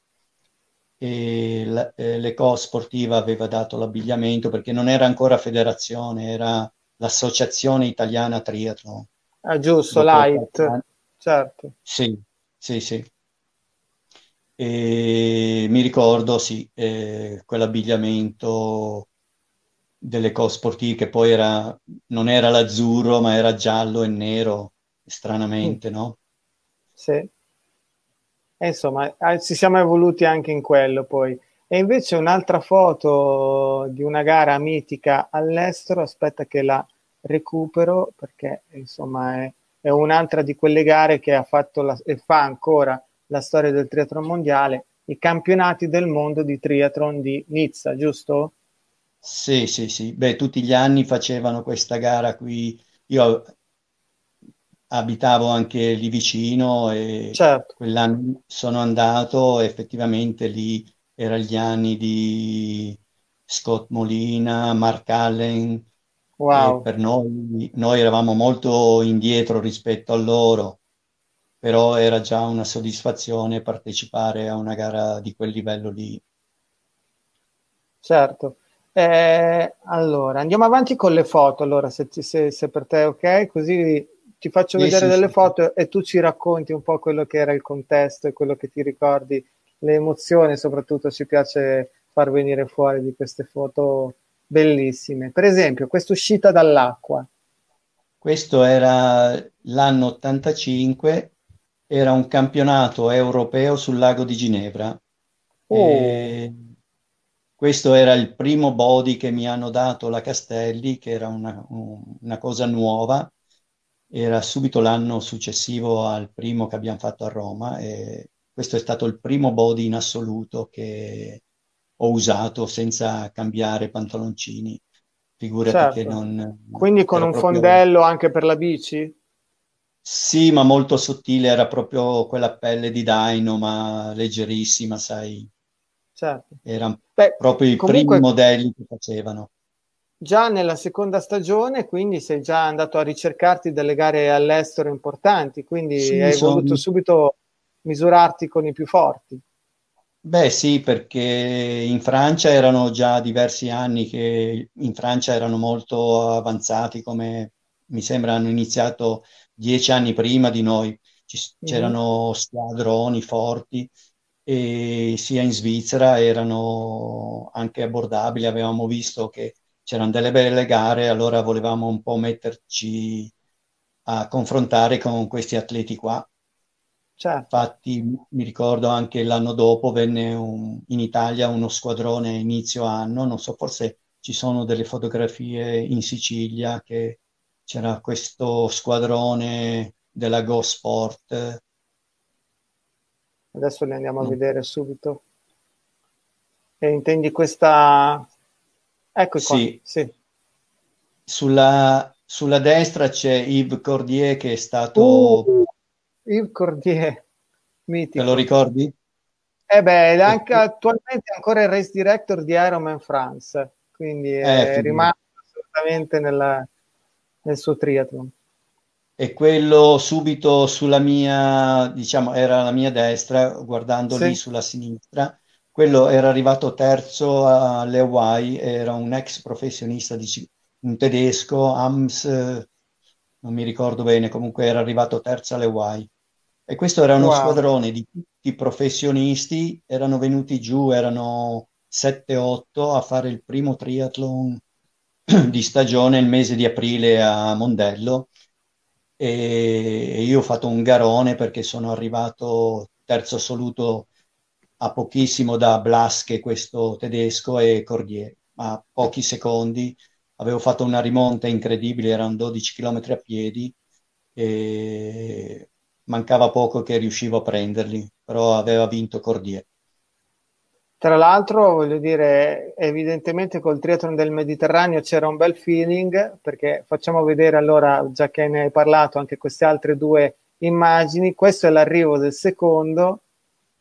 e la, eh, l'Eco Sportiva aveva dato l'abbigliamento perché non era ancora federazione, era l'Associazione Italiana Triathlon. Ah, giusto, light, certo. Sì, sì, sì. E mi ricordo, sì, eh, quell'abbigliamento delle cose sportive che poi era, non era l'azzurro, ma era giallo e nero, stranamente, mm. no? Sì. E insomma, eh, ci siamo evoluti anche in quello poi. E invece un'altra foto di una gara mitica all'estero, aspetta che la recupero perché insomma è, è un'altra di quelle gare che ha fatto la, e fa ancora la storia del triathlon mondiale, i campionati del mondo di triathlon di Nizza, giusto? Sì, sì, sì. Beh, tutti gli anni facevano questa gara qui. Io abitavo anche lì vicino e certo. quell'anno sono andato, effettivamente lì erano gli anni di Scott Molina, Mark Allen. Wow. per noi, noi eravamo molto indietro rispetto a loro, però era già una soddisfazione partecipare a una gara di quel livello lì. Certo. Eh, allora, andiamo avanti con le foto, allora, se, se, se per te è ok, così ti faccio sì, vedere sì, delle sì. foto e tu ci racconti un po' quello che era il contesto e quello che ti ricordi, le emozioni, soprattutto ci piace far venire fuori di queste foto bellissime. Per esempio, questa uscita dall'acqua. Questo era l'anno 85, era un campionato europeo sul lago di Ginevra. Oh. Questo era il primo body che mi hanno dato la Castelli, che era una, una cosa nuova era subito l'anno successivo al primo che abbiamo fatto a Roma e questo è stato il primo body in assoluto che ho usato senza cambiare pantaloncini. Figurati certo. che non... Quindi con un proprio... fondello anche per la bici? Sì, ma molto sottile, era proprio quella pelle di Dino, ma leggerissima, sai. Certo. Erano proprio i comunque... primi modelli che facevano già nella seconda stagione, quindi sei già andato a ricercarti delle gare all'estero importanti, quindi sì, hai sono... voluto subito misurarti con i più forti. Beh sì, perché in Francia erano già diversi anni che in Francia erano molto avanzati, come mi sembra hanno iniziato dieci anni prima di noi, c'erano mm-hmm. squadroni forti e sia in Svizzera erano anche abbordabili, avevamo visto che c'erano delle belle gare, allora volevamo un po' metterci a confrontare con questi atleti qua. Certo. Infatti mi ricordo anche l'anno dopo venne un, in Italia uno squadrone inizio anno, non so, forse ci sono delle fotografie in Sicilia che c'era questo squadrone della Go Sport. Adesso le andiamo a mm. vedere subito. E intendi questa, Ecco qua. Sì. sì. Sulla, sulla, destra c'è Yves Cordier che è stato... Uh, Yves Cordier, mitico. Te lo ricordi? Eh beh, anche attualmente è ancora il race director di Ironman France, quindi eh, è rimasto assolutamente nella, nel suo triathlon. E quello subito sulla mia, diciamo, era la mia destra, guardando sì. lì sulla sinistra, quello era arrivato terzo alle Hawaii, era un ex professionista, di, un tedesco, Ams, non mi ricordo bene, comunque era arrivato terzo alle Hawaii. E questo era uno wow. squadrone di tutti professionisti, erano venuti giù, erano 7-8 a fare il primo triathlon di stagione il mese di aprile a Mondello e io ho fatto un garone perché sono arrivato terzo assoluto a pochissimo da Blasche, questo tedesco, e Cordier, a pochi secondi. Avevo fatto una rimonta incredibile, erano 12 km a piedi e mancava poco che riuscivo a prenderli, però aveva vinto Cordier. Tra l'altro, voglio dire, evidentemente col triathlon del Mediterraneo c'era un bel feeling, perché facciamo vedere allora, già che ne hai parlato, anche queste altre due immagini. Questo è l'arrivo del secondo,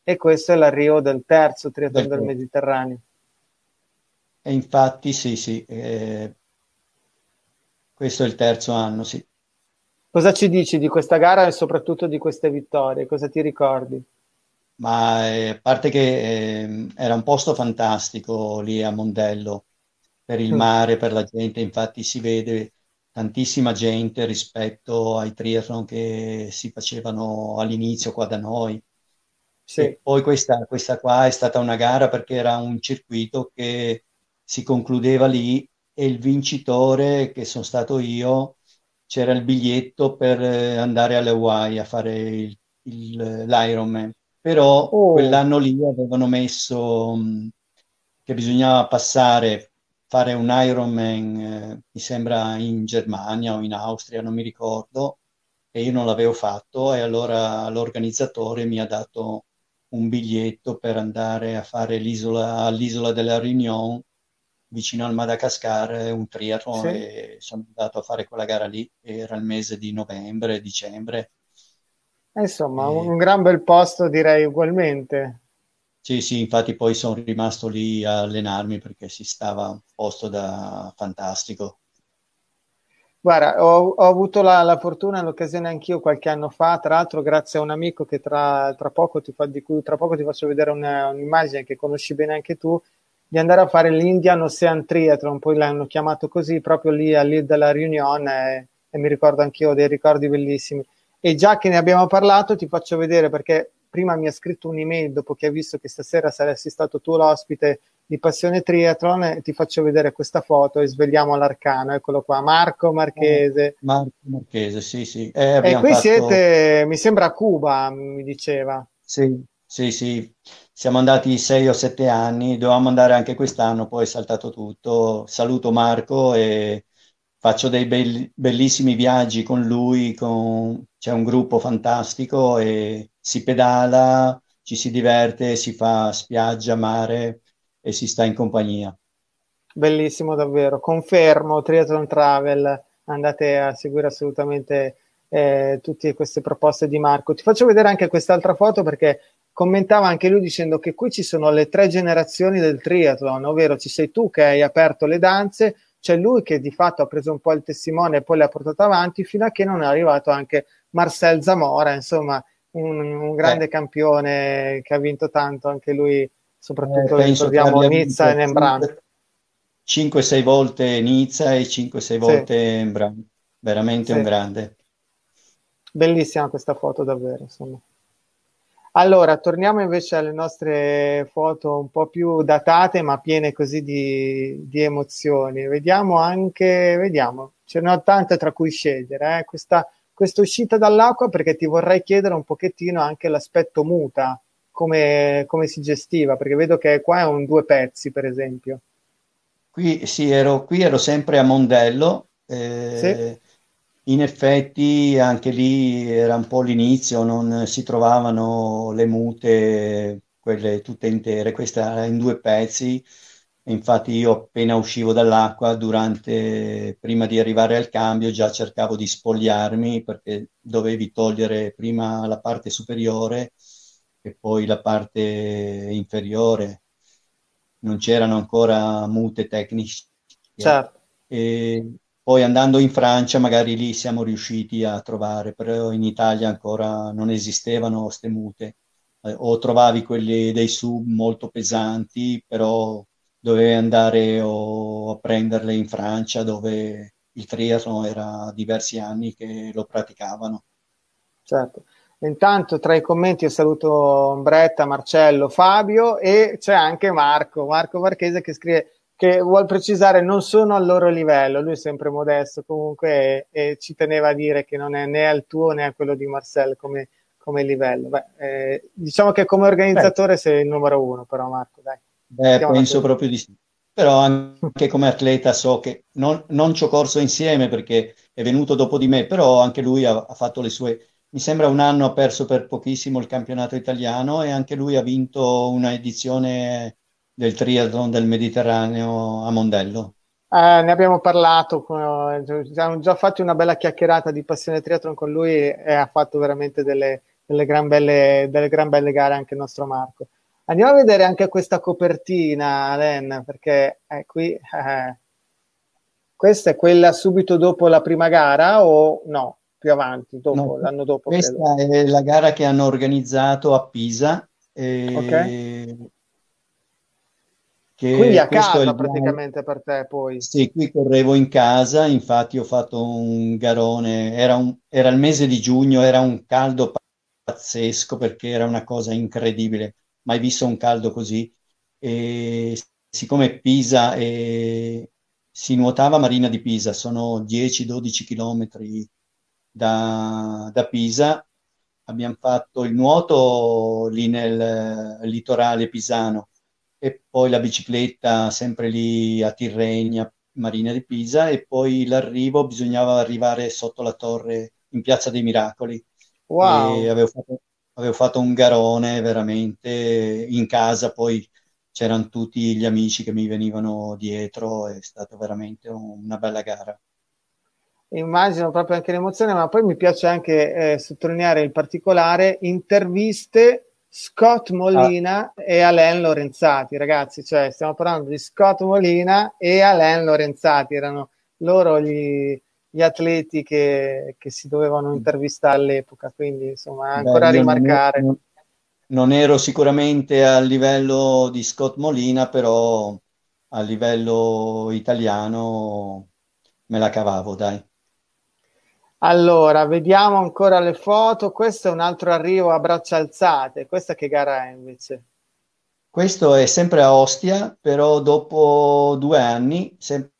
e questo è l'arrivo del terzo triathlon del Mediterraneo. E infatti sì, sì, eh, questo è il terzo anno, sì. Cosa ci dici di questa gara e soprattutto di queste vittorie? Cosa ti ricordi? ma eh, a parte che eh, era un posto fantastico lì a Mondello, per il Mm. mare, per la gente, infatti si vede tantissima gente rispetto ai triathlon che si facevano all'inizio qua da noi. Sì. E poi questa, questa qua è stata una gara perché era un circuito che si concludeva lì e il vincitore, che sono stato io, c'era il biglietto per eh, andare alle Hawaii a fare il- il- l'Ironman. Però Oh. quell'anno lì avevano messo mh, che bisognava passare, fare un Ironman, eh, mi sembra in Germania o in Austria, non mi ricordo, e io non l'avevo fatto e allora l'organizzatore mi ha dato un biglietto per andare a fare l'isola, all'isola della Réunion, vicino al Madagascar, un triathlon Sì. e sono andato a fare quella gara lì, era il mese di novembre, dicembre. Eh, Insomma, Eh. un gran bel posto direi ugualmente. Sì, sì, infatti poi sono rimasto lì a allenarmi perché si stava un posto da fantastico. Guarda, ho, ho avuto la, la fortuna e l'occasione anch'io qualche anno fa, tra l'altro grazie a un amico che tra, tra poco ti fa, di cui tra poco ti faccio vedere una- un'immagine che conosci bene anche tu, di andare a fare l'Indian Ocean Triathlon, poi l'hanno chiamato così proprio lì all'Île della Réunion e, e mi ricordo anch'io dei ricordi bellissimi. E già che ne abbiamo parlato, ti faccio vedere perché prima mi ha scritto un'email dopo che ha visto che stasera saresti stato tu l'ospite di Passione Triathlon e ti faccio vedere questa foto e svegliamo l'arcano. Eccolo qua, Marco Marchese. Marco Marchese, sì, sì. Eh, E qui fatto- siete, mi sembra a Cuba, mi diceva. Sì, sì, sì. Siamo andati sei o sette anni, dovevamo andare anche quest'anno, poi è saltato tutto. Saluto Marco e faccio dei belli- bellissimi viaggi con lui, con- c'è un gruppo fantastico e si pedala, ci si diverte, si fa spiaggia, mare e si sta in compagnia. Bellissimo davvero, confermo, Triathlon Travel, andate a seguire assolutamente eh, tutte queste proposte di Marco. Ti faccio vedere anche quest'altra foto perché commentava anche lui dicendo che qui ci sono le tre generazioni del triathlon, ovvero ci sei tu che hai aperto le danze, c'è lui che di fatto ha preso un po' il testimone e poi l'ha portato avanti fino a che non è arrivato anche Marcel Zamora, insomma un, un grande campione che ha vinto tanto anche lui, soprattutto Eh, ricordiamo Nizza e Nembran. 5-6 volte Nizza e 5-6 volte Embran. Veramente Sì. un grande. Bellissima questa foto, davvero. Insomma. Allora, torniamo invece alle nostre foto un po' più datate, ma piene così di, di emozioni. Vediamo anche, vediamo, ce ne ho tante tra cui scegliere. eh. Questa, questa uscita dall'acqua perché ti vorrei chiedere un pochettino anche l'aspetto muta, come, come si gestiva, perché vedo che qua è un due pezzi, per esempio. Qui, sì, ero, qui ero sempre a Mondello. eh, In effetti anche lì era un po' l'inizio, non si trovavano le mute, quelle tutte intere, questa era in due pezzi. Infatti io appena uscivo dall'acqua, durante, prima di arrivare al cambio, già cercavo di spogliarmi perché dovevi togliere prima la parte superiore e poi la parte inferiore. Non c'erano ancora mute tecnici. Certo. E poi andando in Francia, magari lì siamo riusciti a trovare, però in Italia ancora non esistevano queste mute. Eh, o trovavi quelli dei sub molto pesanti, però dovevi andare o a prenderle in Francia, dove il triathlon era diversi anni che lo praticavano. Certo. Intanto tra i commenti io saluto Ombretta, Marcello, Fabio e c'è anche Marco, Marco Marchese che scrive che vuol precisare non sono al loro livello, lui è sempre modesto comunque e, e ci teneva a dire che non è né al tuo né a quello di Marcel come, come livello. Beh, eh, diciamo che come organizzatore sei il numero uno però Marco, dai. Beh, penso proprio di sì. Però anche come atleta so che non, non ci ho corso insieme perché è venuto dopo di me, però anche lui ha, ha fatto le sue. Mi sembra un anno ha perso per pochissimo il campionato italiano e anche lui ha vinto una edizione del triathlon del Mediterraneo a Mondello. Eh, ne abbiamo parlato, abbiamo già fatto una bella chiacchierata di passione triathlon con lui e ha fatto veramente delle, delle gran belle, delle gran belle gare anche il nostro Marco. Andiamo a vedere anche questa copertina, Len, perché eh, qui eh, questa è quella subito dopo la prima gara o no? Più avanti, dopo, No, l'anno dopo, credo. Questa è la gara che hanno organizzato a Pisa E... Ok. Quindi a casa praticamente per te poi. Sì, qui correvo in casa, infatti ho fatto un garone, era, un, era il mese di giugno, era un caldo pazzesco perché era una cosa incredibile, mai visto un caldo così. E siccome Pisa è, si nuotava Marina di Pisa, sono 10-12 chilometri da, da Pisa, abbiamo fatto il nuoto lì nel litorale pisano e poi la bicicletta sempre lì a Tirrenia, Marina di Pisa e poi l'arrivo bisognava arrivare sotto la torre in Piazza dei Miracoli. Wow. E avevo fatto, avevo fatto un garone veramente in casa, poi c'erano tutti gli amici che mi venivano dietro, è stata veramente una bella gara. Immagino proprio anche l'emozione, ma poi mi piace anche eh, sottolineare il particolare interviste Scott Molina ah. e Alain Lorenzati, ragazzi, cioè stiamo parlando di Scott Molina e Alain Lorenzati, erano loro gli, gli atleti che, che, si dovevano intervistare all'epoca, quindi insomma ancora Beh, a rimarcare. Non, non ero sicuramente a livello di Scott Molina, però a livello italiano me la cavavo, dai. Allora, vediamo ancora le foto. Questo è un altro arrivo a braccia alzate. Questa che gara è invece? Questo è sempre a Ostia, però dopo due anni, sempre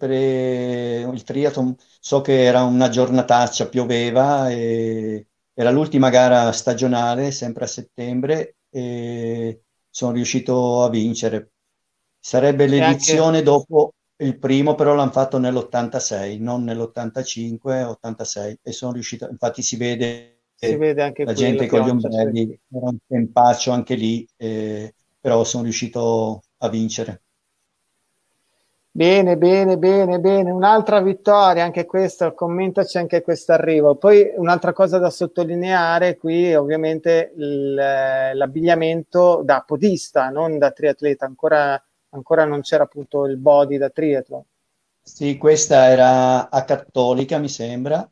il triathlon, so che era una giornataccia, pioveva, e era l'ultima gara stagionale, sempre a settembre, e sono riuscito a vincere. Sarebbe l'edizione anche... dopo il primo però l'hanno fatto nell'86, non nell'85, 86 e sono riuscito, infatti si vede, si vede anche la gente con gli ombrelli, era un tempaccio anche lì, eh, però sono riuscito a vincere. Bene, bene, bene, bene. Un'altra vittoria, anche questa, commentaci anche questo arrivo. Poi un'altra cosa da sottolineare qui, ovviamente l'abbigliamento da podista, non da triatleta, ancora ancora non c'era appunto il body da triathlon. Sì, questa era a Cattolica, mi sembra,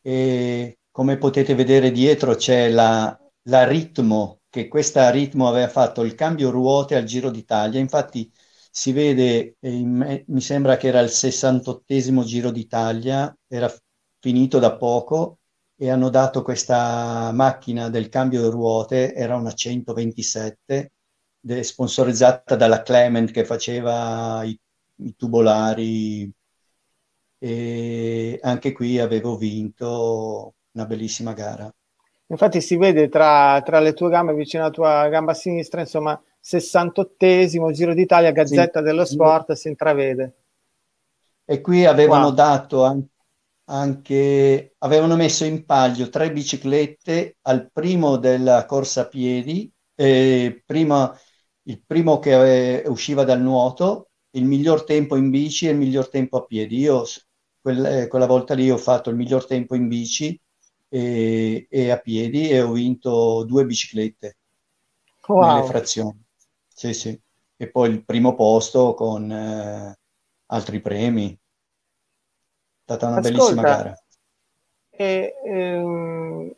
e come potete vedere dietro c'è la, la ritmo, che questa ritmo aveva fatto il cambio ruote al Giro d'Italia, infatti si vede, in, mi sembra che era il 68 Giro d'Italia, era finito da poco e hanno dato questa macchina del cambio ruote, era una 127 sponsorizzata dalla Clement che faceva i, i tubolari e anche qui avevo vinto una bellissima gara. Infatti si vede tra, tra, le tue gambe, vicino alla tua gamba sinistra, insomma, 68esimo Giro d'Italia, Gazzetta sì. dello Sport, si intravede. E qui avevano wow. dato anche, anche, avevano messo in palio tre biciclette al primo della corsa a piedi, eh, prima il primo che eh, usciva dal nuoto, il miglior tempo in bici e il miglior tempo a piedi. Io quel, eh, quella volta lì ho fatto il miglior tempo in bici e, e a piedi e ho vinto due biciclette wow. nelle frazioni. Sì, sì. E poi il primo posto con eh, altri premi. È stata una Ascolta, bellissima gara. E, ehm,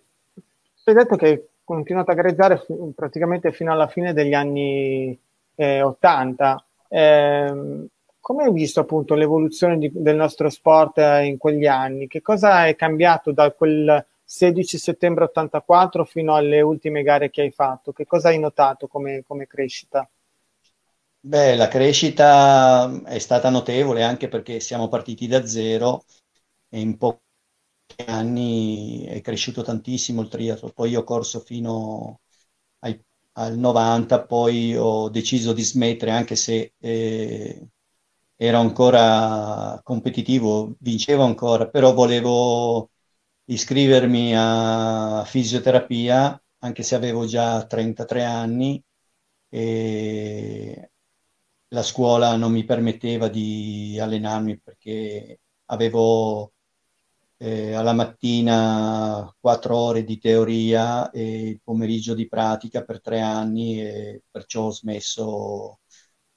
hai detto che continuato a gareggiare f- praticamente fino alla fine degli anni eh, 80. Eh, come hai visto appunto l'evoluzione di, del nostro sport eh, in quegli anni? Che cosa è cambiato da quel 16 settembre 84 fino alle ultime gare che hai fatto? Che cosa hai notato come, come crescita? Beh, la crescita è stata notevole anche perché siamo partiti da zero e in poco anni è cresciuto tantissimo il triathlon, poi ho corso fino ai, al 90, poi ho deciso di smettere anche se eh, ero ancora competitivo, vincevo ancora, però volevo iscrivermi a fisioterapia anche se avevo già 33 anni e la scuola non mi permetteva di allenarmi perché avevo eh, alla mattina quattro ore di teoria e il pomeriggio di pratica per tre anni e perciò ho smesso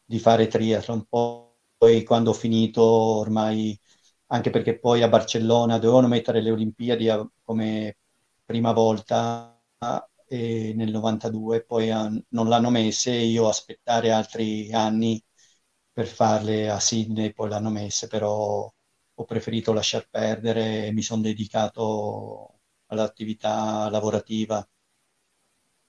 di fare triathlon. Poi quando ho finito ormai, anche perché poi a Barcellona dovevano mettere le Olimpiadi come prima volta e nel 92, poi uh, non l'hanno messe e io aspettare altri anni per farle a Sydney, poi l'hanno messe, però ho preferito lasciar perdere e mi sono dedicato all'attività lavorativa.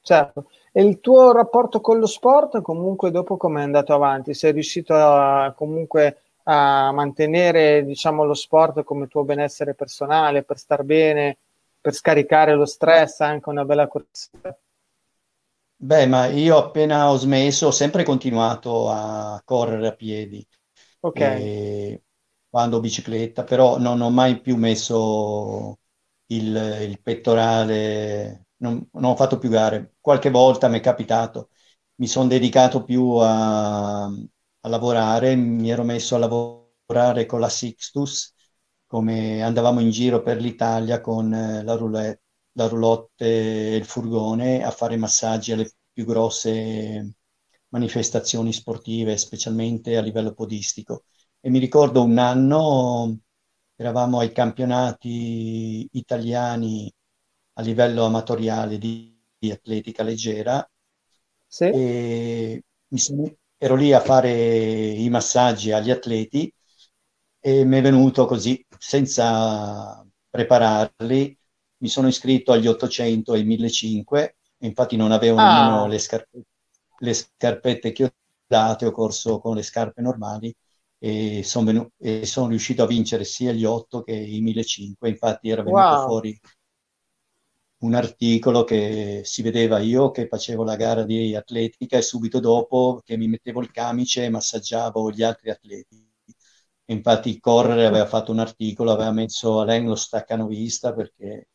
Certo, e il tuo rapporto con lo sport comunque dopo come è andato avanti? Sei riuscito a, comunque a mantenere diciamo, lo sport come tuo benessere personale per star bene, per scaricare lo stress, anche una bella corsa? Beh, ma io appena ho smesso ho sempre continuato a correre a piedi. Ok. E quando bicicletta, però non ho mai più messo il, il pettorale, non, non, ho fatto più gare. Qualche volta mi è capitato, mi sono dedicato più a, a lavorare, mi ero messo a lavorare con la Sixtus, come andavamo in giro per l'Italia con la roulette, la roulotte e il furgone a fare massaggi alle più grosse manifestazioni sportive, specialmente a livello podistico e mi ricordo un anno eravamo ai campionati italiani a livello amatoriale di, di atletica leggera sì. e sono, ero lì a fare i massaggi agli atleti e mi è venuto così senza prepararli mi sono iscritto agli 800 e ai 1500 e infatti non avevo ah. nemmeno le scarpette, le scarpette che ho date ho corso con le scarpe normali e sono, venu- e sono riuscito a vincere sia gli 8 che i 1500. Infatti era venuto wow. fuori un articolo che si vedeva io che facevo la gara di atletica e subito dopo che mi mettevo il camice e massaggiavo gli altri atleti. Infatti Correre aveva fatto un articolo, aveva messo a lei lo staccanovista perché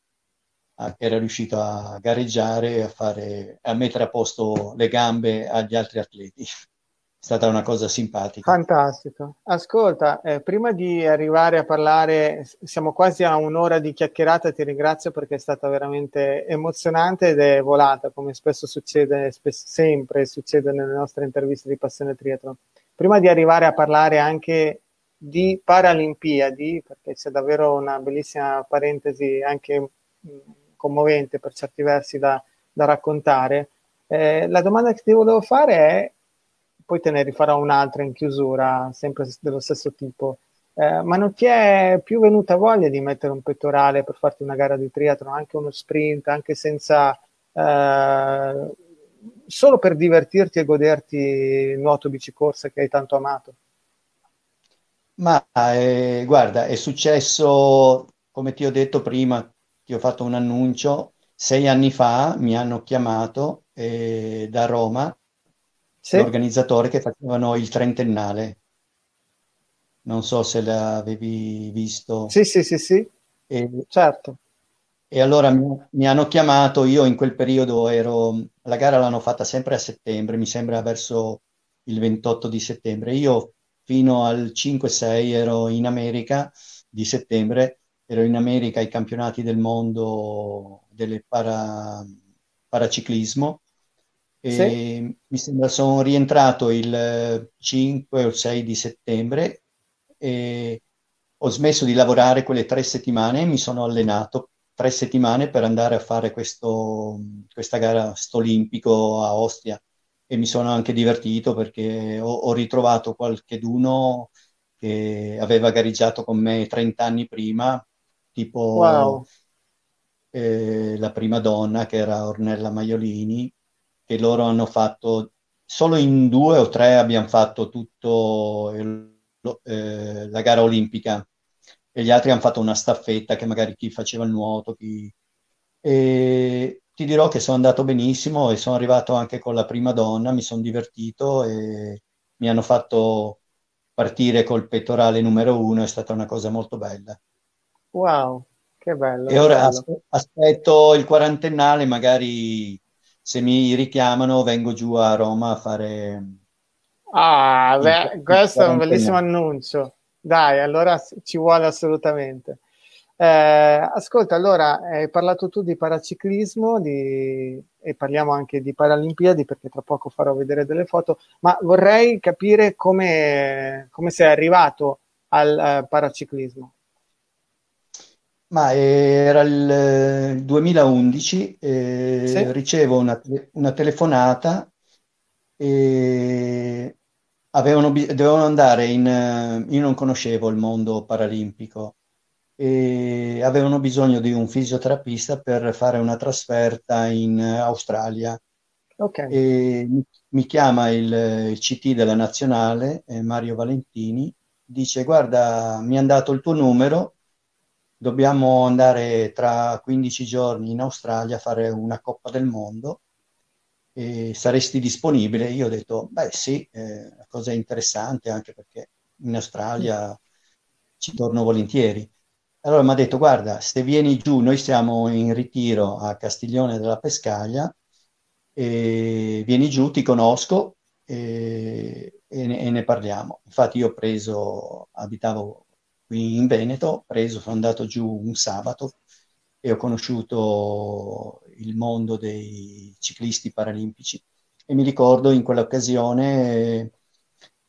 era riuscito a gareggiare e a, fare, a mettere a posto le gambe agli altri atleti è stata una cosa simpatica. Fantastico. Ascolta, eh, prima di arrivare a parlare, siamo quasi a un'ora di chiacchierata, ti ringrazio perché è stata veramente emozionante ed è volata, come spesso succede, spesso, sempre succede nelle nostre interviste di Passione Triathlon. Prima di arrivare a parlare anche di Paralimpiadi, perché c'è davvero una bellissima parentesi anche mh, commovente per certi versi da, da raccontare, eh, la domanda che ti volevo fare è poi te ne rifarò un'altra in chiusura, sempre dello stesso tipo. Eh, ma non ti è più venuta voglia di mettere un pettorale per farti una gara di triathlon, anche uno sprint, anche senza... Eh, solo per divertirti e goderti il nuoto bicicorsa che hai tanto amato? Ma eh, guarda, è successo, come ti ho detto prima, ti ho fatto un annuncio, sei anni fa mi hanno chiamato eh, da Roma sì. l'organizzatore che facevano il trentennale. Non so se l'avevi visto. Sì, sì, sì, sì. E, certo. E allora mi, mi, hanno chiamato, io in quel periodo ero, la gara l'hanno fatta sempre a settembre, mi sembra verso il 28 di settembre. Io fino al 5-6 ero in America di settembre, ero in America ai campionati del mondo delle para, paraciclismo sì. mi sembra sono rientrato il 5 o 6 di settembre e ho smesso di lavorare quelle tre settimane e mi sono allenato tre settimane per andare a fare questo, questa gara st'olimpico a Ostia e mi sono anche divertito perché ho, ho ritrovato qualcheduno che aveva gareggiato con me 30 anni prima, tipo wow. eh, la prima donna che era Ornella Maiolini che loro hanno fatto, solo in due o tre abbiamo fatto tutto il, eh, la gara olimpica e gli altri hanno fatto una staffetta che magari chi faceva il nuoto, chi... E ti dirò che sono andato benissimo e sono arrivato anche con la prima donna, mi sono divertito e mi hanno fatto partire col pettorale numero uno, è stata una cosa molto bella. Wow, che bello. E ora bello. aspetto il quarantennale, magari se mi richiamano vengo giù a Roma a fare... Ah, beh, questo è un bellissimo annuncio. Dai, allora ci vuole assolutamente. Eh, ascolta, allora hai parlato tu di paraciclismo di... e parliamo anche di Paralimpiadi perché tra poco farò vedere delle foto, ma vorrei capire come, come sei arrivato al uh, paraciclismo. Ma era il 2011, eh, Sì. ricevo una, una telefonata e avevano dovevano andare in... eh, Io non conoscevo il mondo paralimpico e avevano bisogno di un fisioterapista per fare una trasferta in Australia. Ok. E mi, mi chiama il, il CT della nazionale, eh, Mario Valentini, dice: Guarda, mi hanno dato il tuo numero, dobbiamo andare tra 15 giorni in Australia a fare una Coppa del Mondo. E saresti disponibile? Io ho detto: Beh, sì, è una cosa interessante anche perché in Australia ci torno volentieri. Allora mi ha detto: Guarda, se vieni giù, noi siamo in ritiro a Castiglione della Pescaia e vieni giù, ti conosco e, e ne, e ne parliamo. Infatti io ho preso, abitavo qui in Veneto, preso, sono andato giù un sabato e ho conosciuto il mondo dei ciclisti paralimpici. E mi ricordo in quell'occasione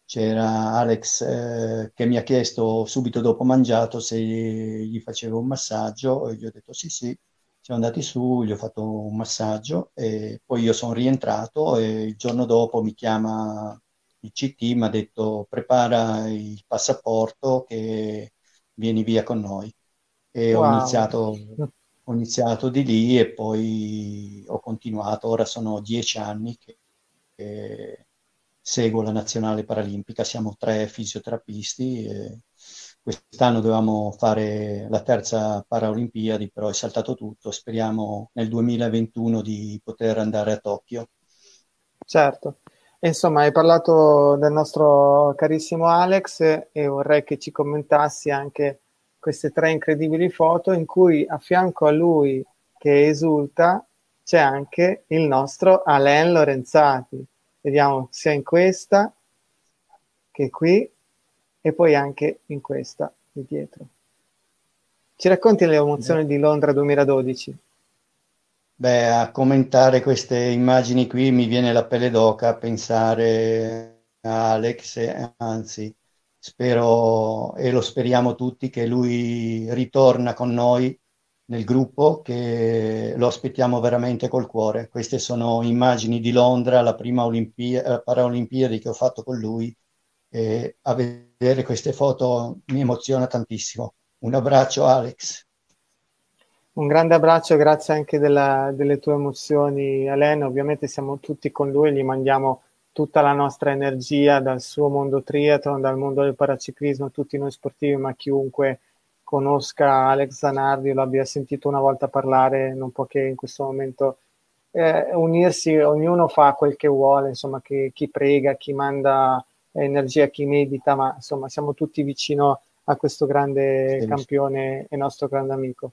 c'era Alex eh, che mi ha chiesto subito dopo mangiato se gli facevo un massaggio e gli ho detto sì sì. Siamo andati su, gli ho fatto un massaggio e poi io sono rientrato e il giorno dopo mi chiama il CT, mi ha detto prepara il passaporto che vieni via con noi. E ho Wow. iniziato, ho iniziato di lì e poi ho continuato. Ora sono dieci anni che, che seguo la nazionale paralimpica, siamo tre fisioterapisti. E quest'anno dovevamo fare la terza Paralimpiadi, però è saltato tutto. Speriamo nel 2021 di poter andare a Tokyo. Certo. Insomma, hai parlato del nostro carissimo Alex e vorrei che ci commentassi anche queste tre incredibili foto in cui a fianco a lui che esulta c'è anche il nostro Alain Lorenzati. Vediamo sia in questa che qui e poi anche in questa di dietro. Ci racconti le emozioni di Londra 2012? Beh, a commentare queste immagini qui mi viene la pelle d'oca a pensare a Alex, anzi, spero e lo speriamo tutti che lui ritorna con noi nel gruppo, che lo aspettiamo veramente col cuore. Queste sono immagini di Londra, la prima Olimpia- Paralimpiadi che ho fatto con lui e a vedere queste foto mi emoziona tantissimo. Un abbraccio Alex. Un grande abbraccio, grazie anche della- delle tue emozioni, Alain. Ovviamente siamo tutti con lui, gli mandiamo tutta la nostra energia dal suo mondo triathlon, dal mondo del paraciclismo, tutti noi sportivi, ma chiunque conosca Alex Zanardi, lo abbia sentito una volta parlare, non può che in questo momento eh, unirsi, ognuno fa quel che vuole, insomma, che, chi prega, chi manda energia, chi medita, ma insomma siamo tutti vicino a questo grande Sì. campione e nostro grande amico.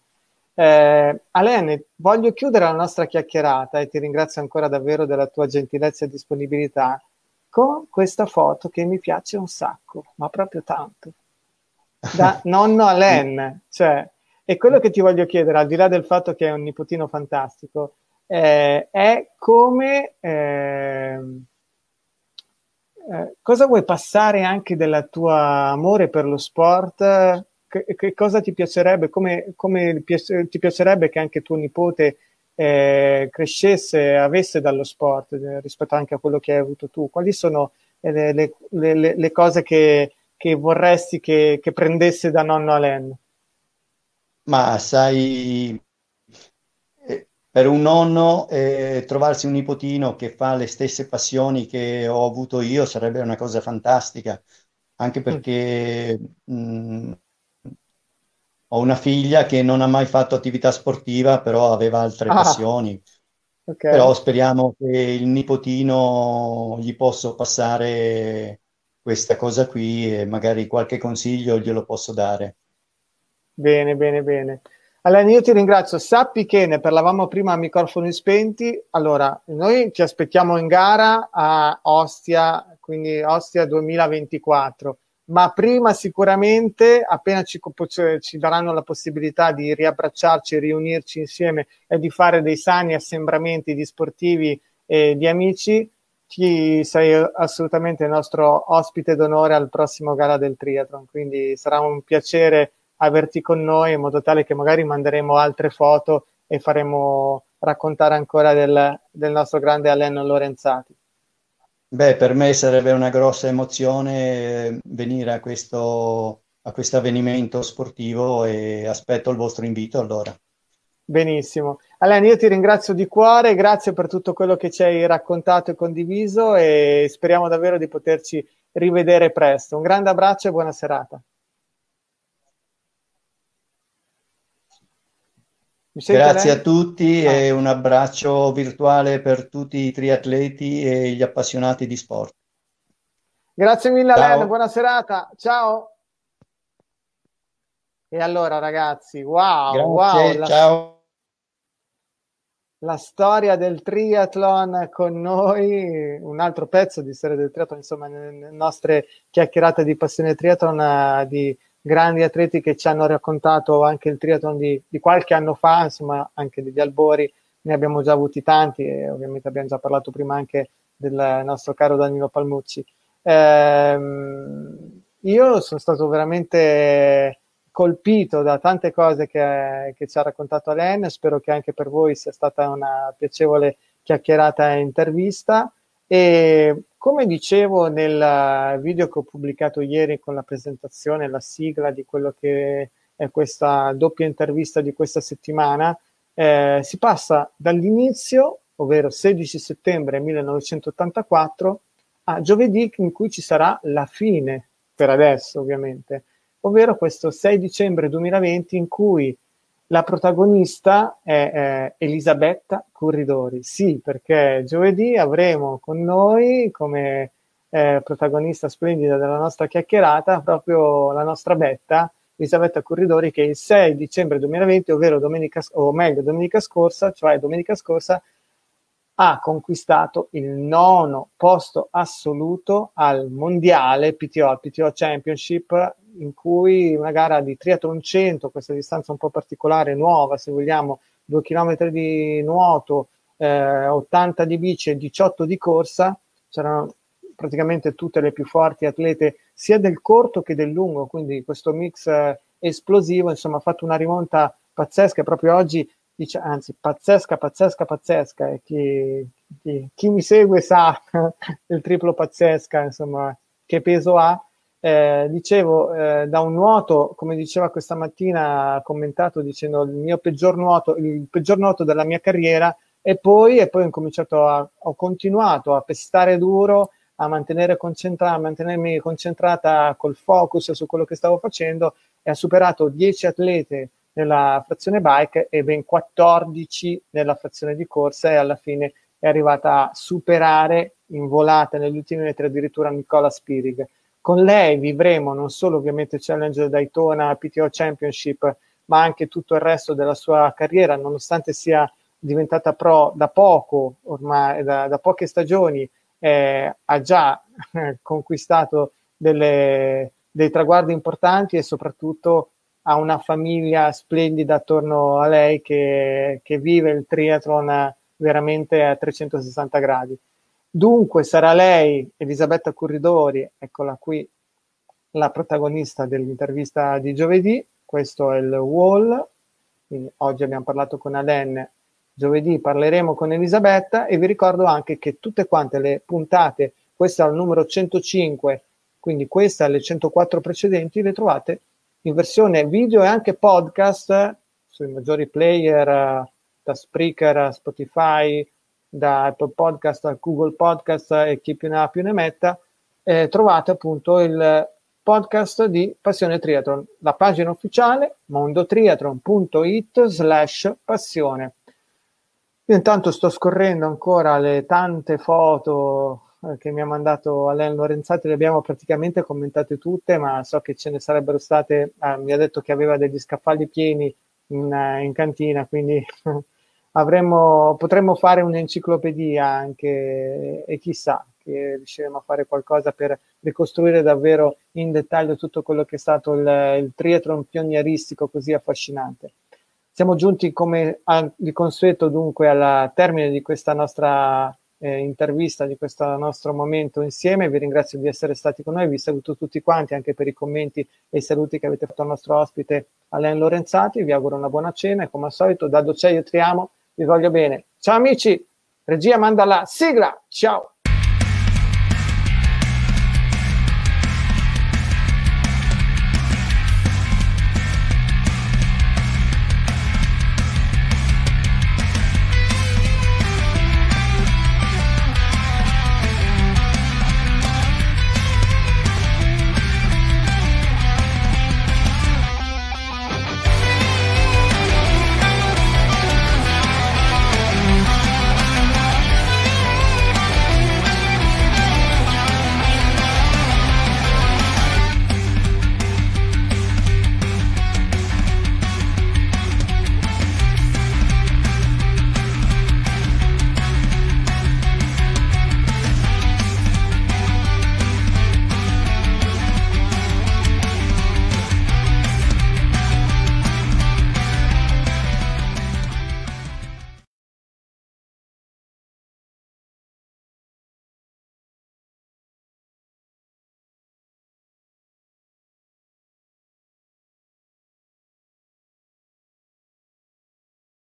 Eh, Alain, voglio chiudere la nostra chiacchierata e ti ringrazio ancora davvero della tua gentilezza e disponibilità con questa foto che mi piace un sacco, ma proprio tanto. Da nonno Alain, cioè, e quello che ti voglio chiedere, al di là del fatto che è un nipotino fantastico, eh, è come ehm, eh, cosa vuoi passare anche del tuo amore per lo sport? Che, che cosa ti piacerebbe? Come, come ti piacerebbe che anche tuo nipote eh, crescesse, avesse dallo sport eh, rispetto anche a quello che hai avuto tu? Quali sono eh, le, le- le- le- cose che, che vorresti che, che prendesse da nonno Alain? Ma sai, eh, per un nonno eh, trovarsi un nipotino che fa le stesse passioni che ho avuto io sarebbe una cosa fantastica, anche perché mh, ho una figlia che non ha mai fatto attività sportiva, però aveva altre Ah. passioni. Ok. Però speriamo che il nipotino gli possa passare questa cosa qui e magari qualche consiglio glielo posso dare. Bene, bene, bene. Alain, io ti ringrazio. Sappi che ne parlavamo prima a microfoni spenti. Allora, noi ti aspettiamo in gara a Ostia, quindi Ostia 2024. Ma prima sicuramente, appena ci, ci daranno la possibilità di riabbracciarci, riunirci insieme e di fare dei sani assembramenti di sportivi e di amici, ti sei assolutamente il nostro ospite d'onore al prossimo gara del triathlon. Quindi sarà un piacere averti con noi in modo tale che magari manderemo altre foto e faremo raccontare ancora del, del nostro grande Alain Lorenzati. Beh, per me sarebbe una grossa emozione venire a questo, a questo avvenimento sportivo e aspetto il vostro invito allora. Benissimo. Alain, io ti ringrazio di cuore, grazie per tutto quello che ci hai raccontato e condiviso e speriamo davvero di poterci rivedere presto. Un grande abbraccio e buona serata. Grazie a tutti ah. e un abbraccio virtuale per tutti i triatleti e gli appassionati di sport. Grazie mille Ciao. Alain, buona serata. Ciao. E allora ragazzi, wow, Grazie, wow. La... Ciao la storia del triathlon con noi, un altro pezzo di storia del triathlon, insomma, nelle nostre chiacchierate di passione triathlon eh, di grandi atleti che ci hanno raccontato anche il triathlon di, di, qualche anno fa, insomma, anche degli albori, ne abbiamo già avuti tanti e ovviamente abbiamo già parlato prima anche del nostro caro Danilo Palmucci. Ehm, io sono stato veramente colpito da tante cose che, che, ci ha raccontato Alain, spero che anche per voi sia stata una piacevole chiacchierata e intervista e come dicevo nel video che ho pubblicato ieri con la presentazione, la sigla di quello che è questa doppia intervista di questa settimana, eh, si passa dall'inizio, ovvero 16 settembre 1984, a giovedì in cui ci sarà la fine, per adesso ovviamente, ovvero questo 6 dicembre 2020 in cui la protagonista è eh, Elisabetta Curridori. Sì, perché giovedì avremo con noi come eh, protagonista splendida della nostra chiacchierata proprio la nostra Betta, Elisabetta Curridori, che il 6 dicembre 2020, ovvero domenica, o meglio domenica scorsa, cioè domenica scorsa, ha conquistato il nono posto assoluto al mondiale PTO, al PTO Championship in cui una gara di triathlon 100, questa distanza un po' particolare, nuova, se vogliamo, 2 km di nuoto, eh, 80 di bici e 18 di corsa, c'erano praticamente tutte le più forti atlete sia del corto che del lungo, quindi questo mix eh, esplosivo, insomma, ha fatto una rimonta pazzesca. Proprio oggi, dice, anzi, pazzesca, pazzesca, pazzesca, e chi, chi, chi mi segue sa il triplo pazzesca, insomma, che peso ha, eh, dicevo, eh, da un nuoto, come diceva questa mattina, ha commentato dicendo il mio peggior nuoto, il peggior nuoto della mia carriera, e poi, e poi ho cominciato a, ho continuato a pestare duro, a mantenere concentrata, a mantenermi concentrata col focus su quello che stavo facendo e ha superato 10 atlete nella frazione bike e ben 14 nella frazione di corsa e alla fine è arrivata a superare in volata negli ultimi metri addirittura Nicola Spirig. Con lei vivremo non solo ovviamente Challenge Daytona, PTO Championship, ma anche tutto il resto della sua carriera, nonostante sia diventata pro da poco, ormai da, da poche stagioni, eh, ha già eh, conquistato delle, dei traguardi importanti e soprattutto ha una famiglia splendida attorno a lei che, che vive il triathlon veramente a 360 gradi. Dunque sarà lei, Elisabetta Curridori, eccola qui, la protagonista dell'intervista di giovedì. Questo è il wall. Quindi oggi abbiamo parlato con Alain, giovedì parleremo con Elisabetta e vi ricordo anche che tutte quante le puntate, questo è il numero 105, quindi questa e le 104 precedenti, le trovate in versione video e anche podcast sui maggiori player eh, da Spreaker, Spotify, da Apple Podcast a Google Podcast e chi più ne ha più ne metta, eh, trovate appunto il podcast di Passione Triathlon, la pagina ufficiale mondotriathlon.it slash passione. Io intanto sto scorrendo ancora le tante foto che mi ha mandato Alain Lorenzati, le abbiamo praticamente commentate tutte, ma so che ce ne sarebbero state, eh, mi ha detto che aveva degli scaffali pieni in, eh, in cantina, quindi avremmo, potremmo fare un'enciclopedia anche e chissà che riusciremo a fare qualcosa per ricostruire davvero in dettaglio tutto quello che è stato il, il triathlon pionieristico così affascinante. Siamo giunti come di consueto dunque al termine di questa nostra eh, intervista di questo nostro momento insieme. Vi ringrazio di essere stati con noi, vi saluto tutti quanti anche per i commenti e i saluti che avete fatto al nostro ospite Alain Lorenzati. Vi auguro una buona cena e come al solito da Doceio Triamo vi voglio bene. Ciao amici, regia manda la sigla, ciao!